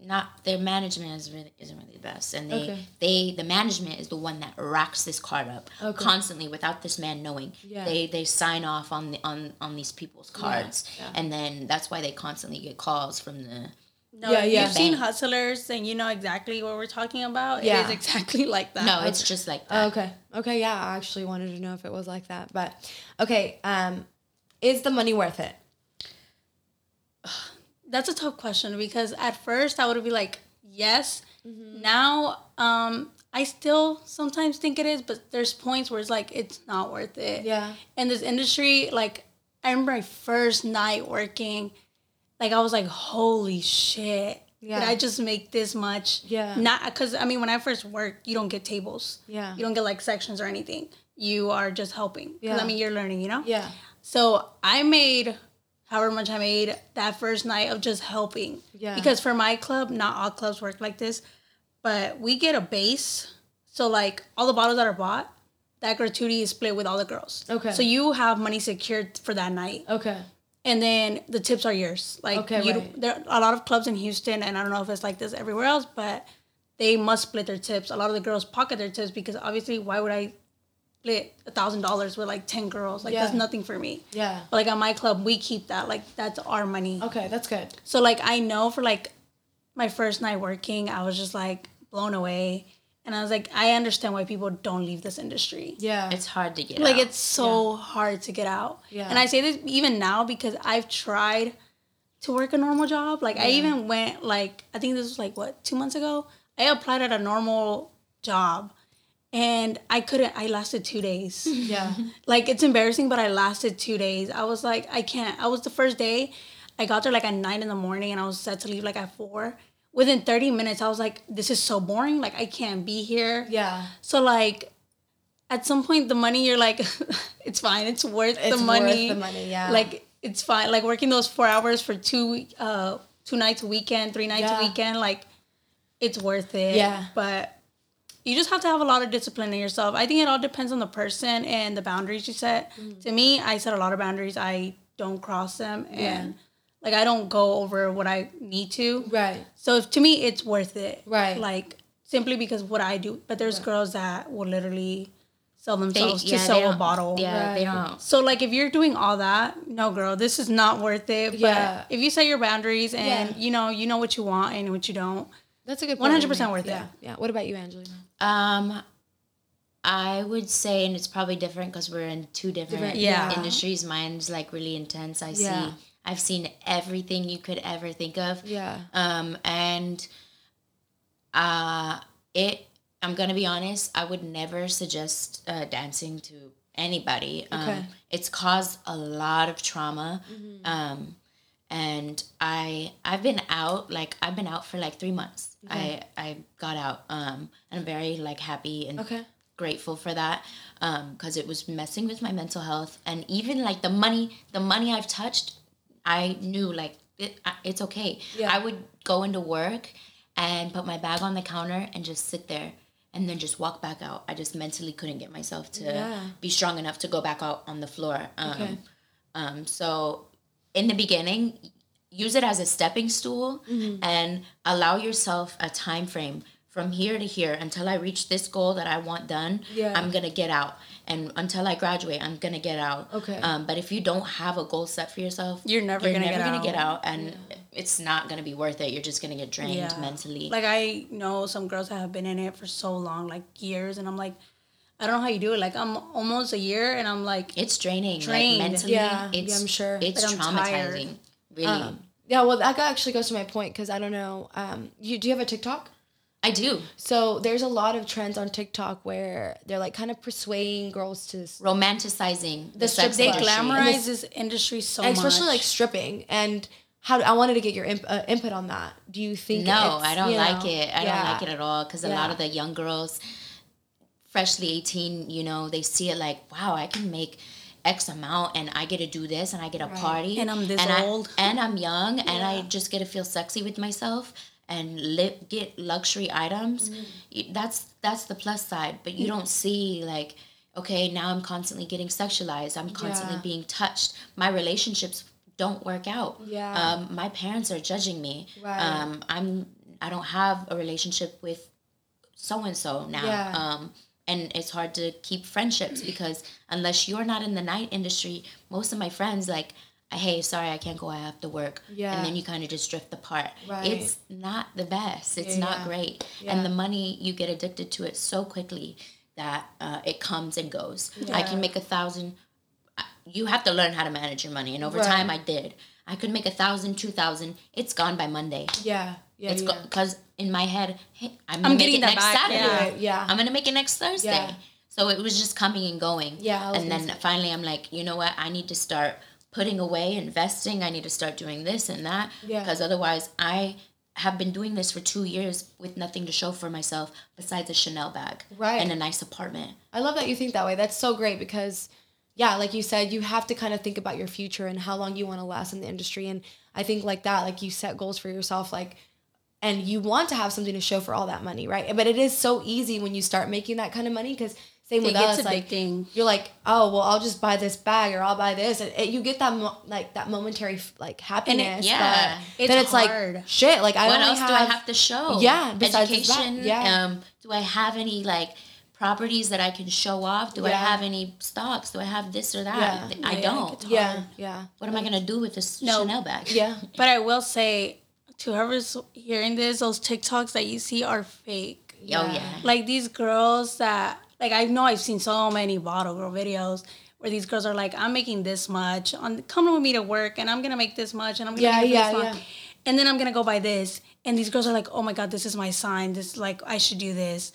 not their management is really isn't really the best and they Okay. they the management is the one that racks this card up Okay. constantly without this man knowing Yeah. they they sign off on the on on these people's cards yeah. and then that's why they constantly get calls from the No, Yeah, if yeah. You've seen Hustlers, and you know exactly what we're talking about. Yeah. It is exactly like that. no it's just like that. Okay. Okay. Yeah, I actually wanted to know if it was like that, but okay. Um, is the money worth it? That's a tough question because at first I would be like, yes. Now, um, I still sometimes think it is, but there's points where it's like it's not worth it. Yeah. In this industry, like I remember my first night working, like I was like, holy shit. Yeah. Did I just make this much? Yeah. Not because I mean, when I first worked, you don't get tables. Yeah. You don't get like sections or anything. You are just helping. Yeah. I mean, you're learning, you know? Yeah. So I made however much I made that first night of just helping. Yeah. Because for my club, not all clubs work like this, but we get a base. So like all the bottles that are bought, that gratuity is split with all the girls. Okay. So you have money secured for that night, Okay. and then the tips are yours. Like Okay, you, right. there are a lot of clubs in Houston, and I don't know if it's like this everywhere else, but they must split their tips. A lot of the girls pocket their tips because obviously, why would I split a thousand dollars with like ten girls? Like that's nothing for me. Yeah. But like at my club, we keep that. Like that's our money. Okay, that's good. So like I know for like my first night working, I was just like blown away. And I was like, I understand why people don't leave this industry. Yeah. it's hard to get Like out. it's so hard to get out. Yeah. And I say this even now because I've tried to work a normal job. Like I even went like I think this was like what, two months ago? I applied at a normal job and I couldn't I lasted two days. yeah. Like it's embarrassing, but I lasted two days. I was like, I can't. I was the first day. I got there like at nine in the morning, and I was set to leave like at four. Within thirty minutes, I was like, this is so boring. Like I can't be here. Yeah. So like, at some point, the money you're like, it's fine. It's worth It's the money. worth the money, yeah. Like it's fine. Like working those four hours for two uh two nights a weekend, three nights Yeah. a weekend. Like it's worth it. Yeah. But you just have to have a lot of discipline in yourself. I think it all depends on the person and the boundaries you set. Mm. To me, I set a lot of boundaries. I don't cross them and like I don't go over what I need to. Right. So if, to me, it's worth it. Right. Like simply because what I do. But there's girls that will literally sell themselves to they sell a bottle. Yeah, they don't. So like if you're doing all that, no girl, this is not worth it. But Yeah. if you set your boundaries and Yeah. you know, you know what you want and what you don't. That's a good. point. 100% worth it. Yeah. Yeah. What about you, Angelina? Um, I would say, and it's probably different because we're in two different, Different- yeah. industries. Mine's like really intense. I Yeah. see, I've seen everything you could ever think of. Yeah. Um, and uh, it. I'm gonna be honest. I would never suggest uh, dancing to anybody. Um, Okay. It's caused a lot of trauma. Mm-hmm. Um, and I I've been out like I've been out for like three months. I I got out. Um, and I'm very like happy and Okay. grateful for that because it was messing with my mental health and even like the money the money i've touched i knew like it, it's okay Yeah. i would go into work and put my bag on the counter and just sit there and then just walk back out i just mentally couldn't get myself to Yeah. be strong enough to go back out on the floor um, Okay. um, so in the beginning use it as a stepping stool Mm-hmm. and allow yourself a time frame from here to here until I reach this goal that I want done. Yeah. I'm gonna get out, and until I graduate, I'm gonna get out. Okay. Um, but if you don't have a goal set for yourself, You're never gonna get gonna out. get out, and it's not gonna be worth it. You're just gonna get drained Yeah. mentally. Like I know some girls that have been in it for so long, like years, and I'm like, I don't know how you do it. Like I'm almost a year, and I'm like, it's draining, Drained. like mentally. Yeah, it's, yeah, I'm sure. It's Like, I'm tired. traumatizing. Really, Um, yeah, well, that actually goes to my point because I don't know. Um, you do you have a TikTok? I do. So there's a lot of trends on TikTok where they're like kind of persuading girls to, Romanticizing the, strip sex they industry. glamorize this industry so and especially much. like stripping. And how I wanted to get your imp, uh, input on that. Do you think? No, it's, I don't you like know, it. I yeah. don't like it at all because a lot of the young girls, freshly 18, you know, they see it like, wow, I can make X amount and I get to do this and I get a party. And I'm this I- old. and I'm young and I just get to feel sexy with myself and li- get luxury items. Mm-hmm. That's that's the plus side, but you don't see like okay, now I'm constantly getting sexualized. I'm constantly Yeah. being touched. My relationships don't work out. Yeah. Um, my parents are judging me. Right. Um, I'm I don't have a relationship with so and so now. Yeah. Um, and it's hard to keep friendships because unless you're not in the night industry, most of my friends like, hey, sorry, I can't go. I have to work. Yeah. And then you kind of just drift apart. Right. It's not the best. It's Yeah, not yeah. great. Yeah. And the money you get addicted to it so quickly that uh, it comes and goes. I can make a thousand. You have to learn how to manage your money, and over Right. time, I did. I could make a thousand, two thousand. It's gone by Monday. Yeah, yeah, It's yeah. because in my head, hey, I'm gonna I'm make getting it that next back, Saturday. yeah. Yeah. I'm gonna make it next Thursday. Yeah. So it was just coming and going. Yeah, And gonna then finally, I'm like, you know what? I need to start putting away, investing. I need to start doing this and that. Yeah. Because otherwise, I have been doing this for two years with nothing to show for myself besides a Chanel bag Right. and a nice apartment. I love that you think that way. That's so great because, yeah, like you said, you have to kind of think about your future and how long you want to last in the industry. And I think like that, like you set goals for yourself, like, and you want to have something to show for all that money, right? But it is so easy when you start making that kind of money because same It with gets us, like addicting. you're like, oh well, I'll just buy this bag or I'll buy this, and it, you get that mo- like that momentary like happiness. yeah. but It's then it's hard. like shit. Like I what only else have, do I have to show? Yeah, besides that, education. yeah. Um, do I have any like properties that I can show off? Do I have any stocks? Do I have this or that? Yeah. I don't. Yeah, yeah, What am I gonna do with this No. Chanel bag? yeah. But I will say to whoever's hearing this, those TikToks that you see are fake. Oh Yeah. yeah. Like these girls that like I know I've seen so many bottle girl videos where these girls are like, I'm making this much on come with me to work and I'm gonna make this much and I'm gonna Yeah, make yeah, this yeah. And then I'm gonna go buy this. And these girls are like, Oh my god, this is my sign. This like I should do this.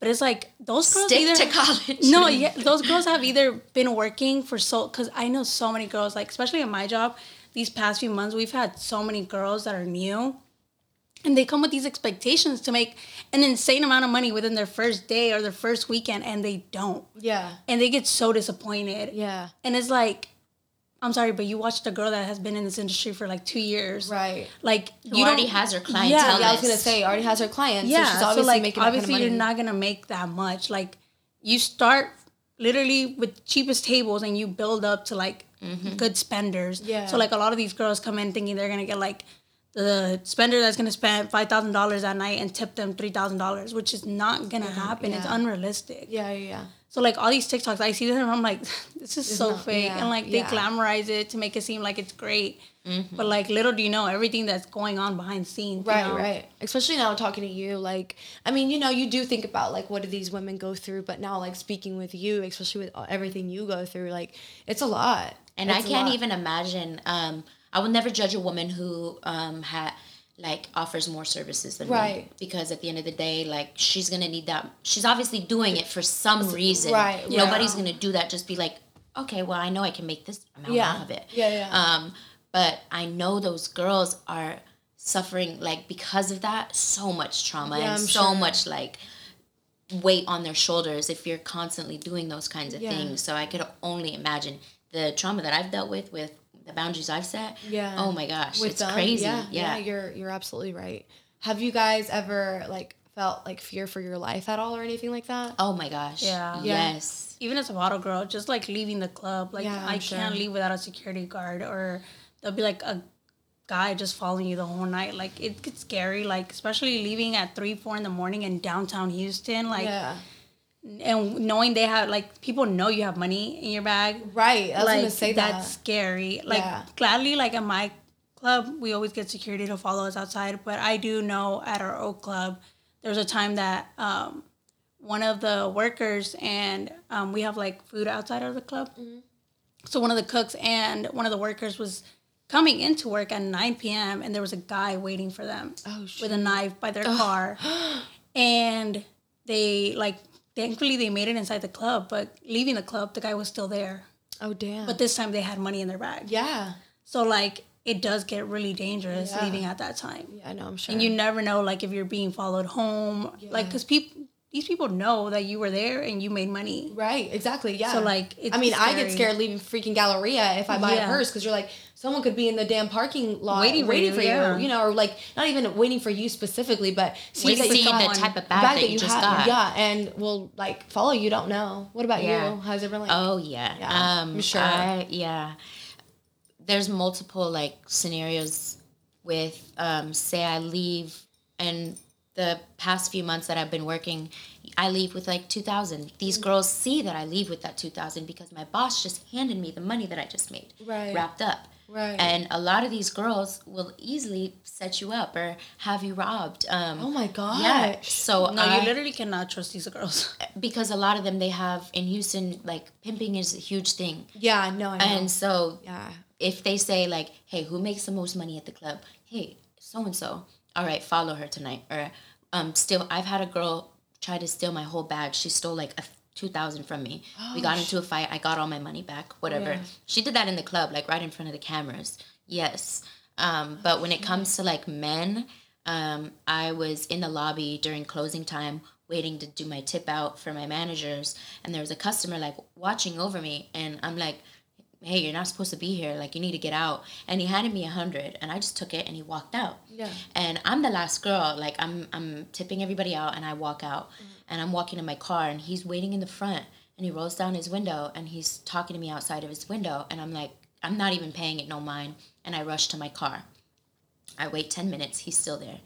But it's like those girls Stick either to college. no, yeah, those girls have either been working for so because I know so many girls, like especially in my job, these past few months, we've had so many girls that are new, and they come with these expectations to make an insane amount of money within their first day or their first weekend, and they don't, Yeah. and they get so disappointed. Yeah. and it's like, I'm sorry, but you watched a girl that has been in this industry for like two years, Right. Like Who you already has her Yeah, clientele yeah, I was gonna list. say already has her clients. yeah, so she's so, obviously like making obviously kind of you're money. not gonna make that much. Like you start literally with cheapest tables and you build up to like good spenders. Yeah. So like a lot of these girls come in thinking they're gonna get like the spender that's gonna spend five thousand dollars that night and tip them three thousand dollars, which is not gonna happen. Yeah. It's unrealistic. yeah, yeah, yeah. So like all these TikToks, I see them and I'm like, this is so not- fake. yeah, and like they yeah. glamorize it to make it seem like it's great. Mm-hmm. But like little do you know everything that's going on behind the scenes. you Right, know? right. Especially now talking to you, like, I mean, you know, you do think about like what do these women go through, but now like speaking with you, especially with everything you go through, like it's a lot. And I can't even imagine. Um, I will never judge a woman who um, had like offers more services than me Right. because at the end of the day, like she's gonna need that. She's obviously doing it for some reason. Right, yeah. Nobody's gonna do that just be like, okay, well I know I can make this amount Yeah. out of it. Yeah, yeah. Um, but I know those girls are suffering like because of that so much trauma Yeah, and I'm so sure. much like weight on their shoulders if you're constantly doing those kinds of things. So I could only imagine the trauma that I've dealt with with the boundaries I've set. Yeah. Oh my gosh, With it's them, crazy. Yeah, Yeah. you're you're absolutely right. Have you guys ever like felt like fear for your life at all or anything like that? Oh my gosh. Yeah. Yeah. Yes. even as a bottle girl, just like leaving the club, like Yeah, I'm I sure. can't leave without a security guard, or there'll be like a guy just following you the whole night. Like it gets scary. Like especially leaving at three, four in the morning in downtown Houston. Like Yeah. And knowing they have like people know you have money in your bag. Right. I was like gonna say that's that. scary. Like Yeah. gladly, like at my club, we always get security to follow us outside. But I do know at our old club, there was a time that um, one of the workers and um, we have like food outside of the club. Mm-hmm. So one of the cooks and one of the workers was coming into work at 9 p.m. and there was a guy waiting for them Oh, with a knife by their car, and they like thankfully they made it inside the club, but leaving the club, the guy was still there. Oh damn. But this time they had money in their bag. yeah. So like it does get really dangerous Yeah. leaving at that time. Yeah, I know. I'm sure. And you never know like if you're being followed home, like cuz people these people know that you were there and you made money. Right, exactly. Yeah. So, like, it's I mean, I get scared leaving freaking Galleria if I buy a purse because you're like, someone could be in the damn parking lot Waiting waiting, for for you, you, yeah. you know, or like not even waiting for you specifically, but see that you got the type of bag that you just got. Yeah, and will like follow you. Don't know. What about Yeah. you? How's everyone like? Oh yeah. Yeah, um, I'm sure. I, yeah. There's multiple like scenarios with um, say I leave and the past few months that I've been working, I leave with like two thousand. These Mm. girls see that I leave with that two thousand because my boss just handed me the money that I just made, Right. wrapped up. Right. And a lot of these girls will easily set you up or have you robbed. Um, oh my gosh. yeah. So No, I- you literally cannot trust these girls. because a lot of them they have in Houston like pimping is a huge thing. Yeah. No. I know. And so yeah. if they say like, "Hey, who makes the most money at the club?" Hey, so and so. All right, follow her tonight. Or um, still, I've had a girl try to steal my whole bag. She stole like a two thousand from me. we got into a fight. I got all my money back. Whatever. Yeah. She did that in the club, like right in front of the cameras. Yes. Um, but when it comes to like men, um, I was in the lobby during closing time waiting to do my tip out for my managers and there was a customer like watching over me and I'm like hey, you're not supposed to be here. Like, you need to get out. And he handed me a hundred, and I just took it, and he walked out. Yeah. And I'm the last girl. Like, I'm I'm tipping everybody out, and I walk out, Mm-hmm. and I'm walking to my car, and he's waiting in the front, and he rolls down his window, and he's talking to me outside of his window, and I'm like, I'm not even paying it no mind, and I rush to my car. I wait ten minutes. He's still there.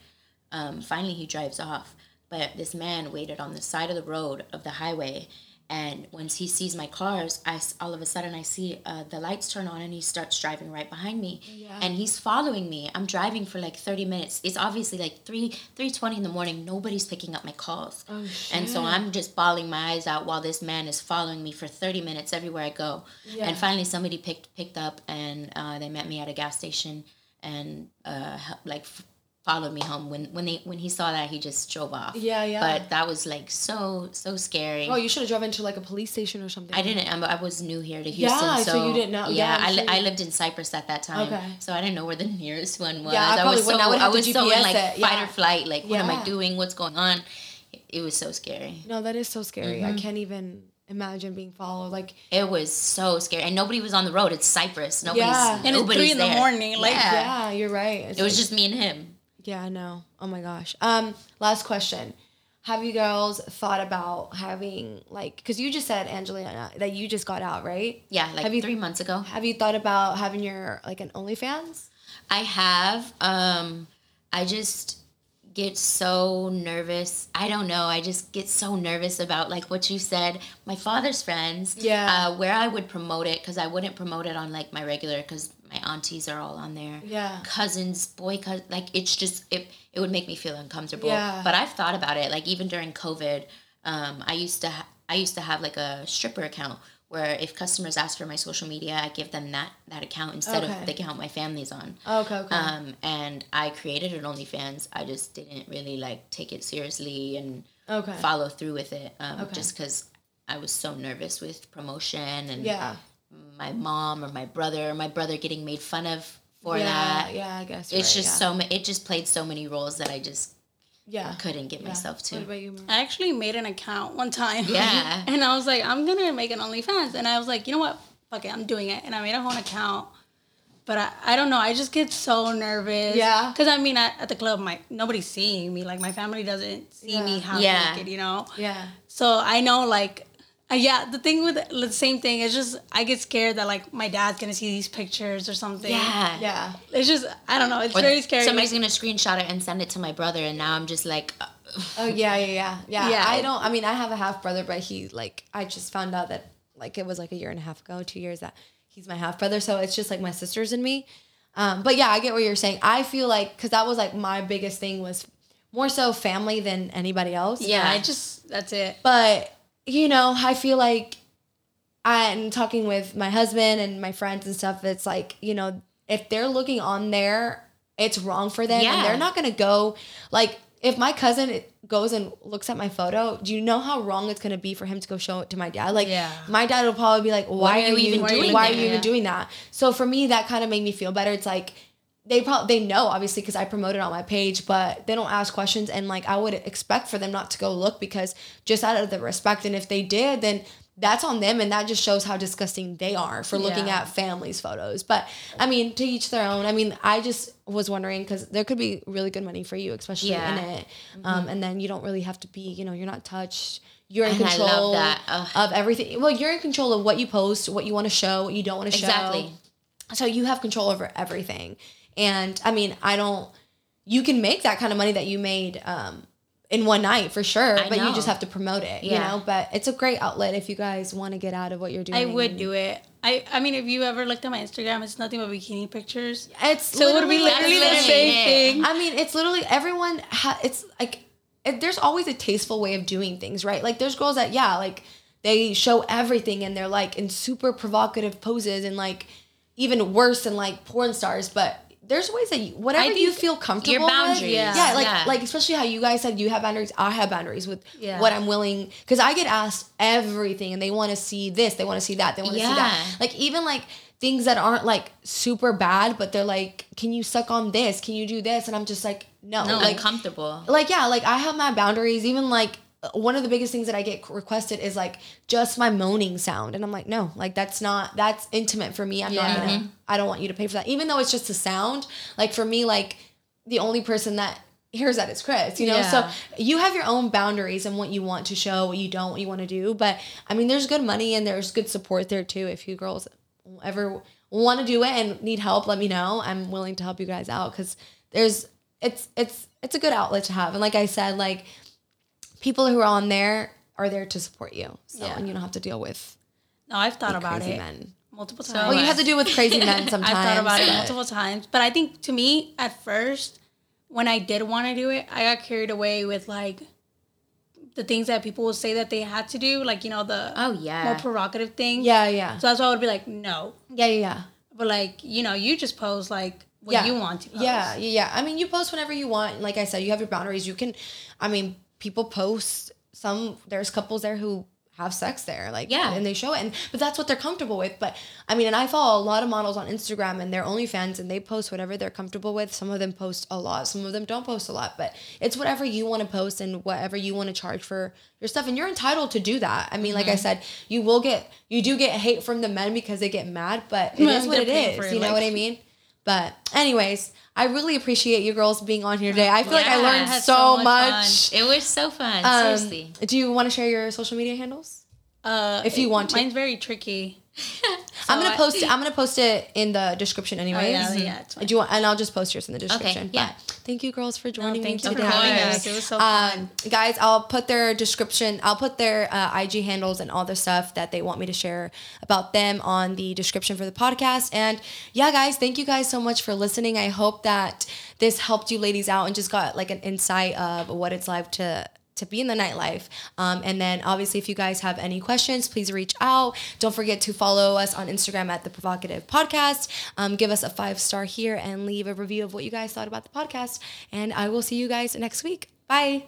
Um, finally, he drives off. But this man waited on the side of the road of the highway, and once he sees my cars, I all of a sudden I see uh, the lights turn on, and he starts driving right behind me, Yeah. and he's following me. I'm driving for like thirty minutes. It's obviously like three three twenty in the morning. Nobody's picking up my calls, Oh, and so. I'm just bawling my eyes out while this man is following me for thirty minutes everywhere I go. Yeah. And finally, somebody picked picked up, and uh, they met me at a gas station, and uh, like. F- followed me home when when they when he saw that he just drove off Yeah, yeah. but that was like so so scary Oh, you should have drove into like a police station or something. I didn't. I'm, I was new here to Yeah, Houston, so so, you didn't know- Yeah, yeah, I, li- I lived in Cypress at that time, Okay. so I didn't know where the nearest one was. Yeah, I I, was so. I I have to was so in like it, fight yeah. or flight. Like, what am I doing? What's going on? It, it was so scary. No, that is so scary. Mm-hmm. I can't even imagine being followed. Like, It was so scary, and nobody was on the road. It's Cypress. Nobody's Yeah. And it's nobody's three in the morning, like, yeah. yeah, you're right. It's it was like- just me and him. Yeah, I know. Oh my gosh. Um, last question. Have you girls thought about having like because you just said Angelina that you just got out, right? Yeah, like Have you- three months ago. Have you thought about having your like an OnlyFans? I have. Um, I just get so nervous. I don't know. I just get so nervous about like what you said. My father's friends. Yeah. Uh, where I would promote it because I wouldn't promote it on like my regular because my aunties are all on there. Yeah. Cousins, boy, cous like it's just it. It would make me feel uncomfortable. Yeah. But I've thought about it. Like even during COVID, um, I used to ha- I used to have like a stripper account where if customers ask for my social media, I give them that that account instead Okay. of the account my family's on. Okay, okay. Um, and I created an OnlyFans. I just didn't really like take it seriously and okay. follow through with it. Um, Okay. just because I was so nervous with promotion and Yeah. My mom or my brother, or my brother getting made fun of for yeah, that. Yeah, I guess. It's right, just yeah. so ma- it just played so many roles that I just yeah. couldn't get yeah. myself to. What about you? Mar? I actually made an account one time. Yeah. and I was like, I'm gonna make an OnlyFans. And I was like, you know what? Fuck it, I'm doing it. And I made a whole account. But I, I don't know. I just get so nervous. Yeah. Because I mean, at, at the club, my nobody's seeing me. Like my family doesn't see me how half Yeah. naked, you know. Yeah. So I know, like, Uh, yeah, the thing with the same thing is just I get scared that like my dad's gonna see these pictures or something. Yeah. Yeah. It's just I don't know. It's Or very scary. Somebody's gonna screenshot it and send it to my brother, and now I'm just like, uh, Oh yeah, yeah, yeah, yeah. Yeah. I don't. I mean, I have a half brother, but he like I just found out that like it was like a year and a half ago, two years that he's my half brother. So it's just like my sisters and me. Um, but yeah, I get what you're saying. I feel like because that was like my biggest thing was more so family than anybody else. yeah, Yeah. I just that's it. But you know, I feel like I'm talking with my husband and my friends and stuff. It's like you know, if they're looking on there, it's wrong for them, Yeah. and they're not gonna go like. If my cousin goes and looks at my photo, do you know how wrong it's gonna be for him to go show it to my dad? Like, Yeah. my dad will probably be like, "Why, are are you you even doing? doing Why are you even Yeah. doing that?" So for me, that kind of made me feel better. It's like they probably they know obviously because I promoted it on my page, but they don't ask questions, and like I would expect for them not to go look because just out of the respect, and if they did, then that's on them, and that just shows how disgusting they are for looking Yeah. at families' photos. But I mean, to each their own. I mean, I just was wondering because there could be really good money for you, especially Yeah. in it, um, and then you don't really have to be, you know, you're not touched. You're in And control. Of everything. Well, you're in control of what you post, what you want to show, what you don't want to show. Exactly. So you have control over everything. And I mean, I don't you can make that kind of money that you made um in one night for sure, I but you just have to promote it, you know? But it's a great outlet if you guys want to get out of what you're doing. I would do it. I I mean, if you ever looked at my Instagram, it's nothing but bikini pictures. It's So it would be literally- the same thing. I mean, it's literally everyone. Ha- it's like it, there's always a tasteful way of doing things, right? Like there's girls that yeah, like they show everything and they're like in super provocative poses and like even worse than like porn stars, but. There's ways that you, whatever you feel comfortable your with. boundaries, yeah, yeah. like Yeah. like especially how you guys said you have boundaries. I have boundaries with Yeah. what I'm willing because I get asked everything and they want to see this, they want to see that, they want to see that. Like even like things that aren't like super bad, but they're like, can you suck on this? Can you do this? And I'm just like, no, no, like uncomfortable. like yeah like i have my boundaries even like one of the biggest things that i get requested is like just my moaning sound. And i'm like no like that's not that's intimate for me. I'm Yeah. not gonna mm-hmm. i don't want you to pay for that. Even though it's just a sound like for me like the only person that hears that is chris you know? Yeah. so you have your own boundaries and what you want to show what you don't what you want to do. But i mean there's good money and there's good support there too. If you girls ever want to do it and need help let me know. I'm willing to help you guys out because there's it's it's it's a good outlet to have. And like i said like people who are on there are there to support you so Yeah. and you don't have to deal with No, I've thought about crazy it men multiple times. well you have to do with crazy men sometimes I've thought about it but- multiple times, but I think to me at first, when I did want to do it, I got carried away with like the things that people would say that they had to do, like you know the Oh yeah. more provocative things. yeah yeah So that's why I would be like, no, yeah yeah yeah but like you know, you just pose like what Yeah. you want to. Pose. Yeah, yeah, yeah. I mean, you post whenever you want. Like I said, you have your boundaries. You can, I mean, people post some. There's couples there who have sex there, like Yeah. and they show it, and but that's what their comfortable with. But I mean, and I follow a lot of models on Instagram, and they're OnlyFans and they post whatever they're comfortable with. Some of them post a lot, some of them don't post a lot, but it's whatever you want to post and whatever you want to charge for your stuff, and you're entitled to do that. I mean, like I Mm-hmm. said, you will get, you do get hate from the men because they get mad, but it is what they're it is. You know like- what I mean? But anyways, I really appreciate you girls being on here today. I feel like I learned I so, so much much. it was so fun. Um, seriously. do you want to share your social media handles? Uh, If you want to. mine's very tricky. I'm gonna I- post. I'm gonna post it in the description, anyways. Oh, yeah, yeah, fine. Do you want? And I'll just post yours in the description. Okay, yeah. But thank you, girls, for joining thank me you today. for having us. It was so fun. Um, guys, I'll put their description. I'll put their uh, IG handles and all the stuff that they want me to share about them on the description for the podcast. And yeah, guys, thank you guys so much for listening. I hope that this helped you ladies out and just got like an insight of what it's like to to be in the nightlife. Um, and then obviously, if you guys have any questions, please reach out. Don't forget to follow us on Instagram at the Provocative Podcast. Um, give us a five star here and leave a review of what you guys thought about the podcast. And I will see you guys next week. Bye.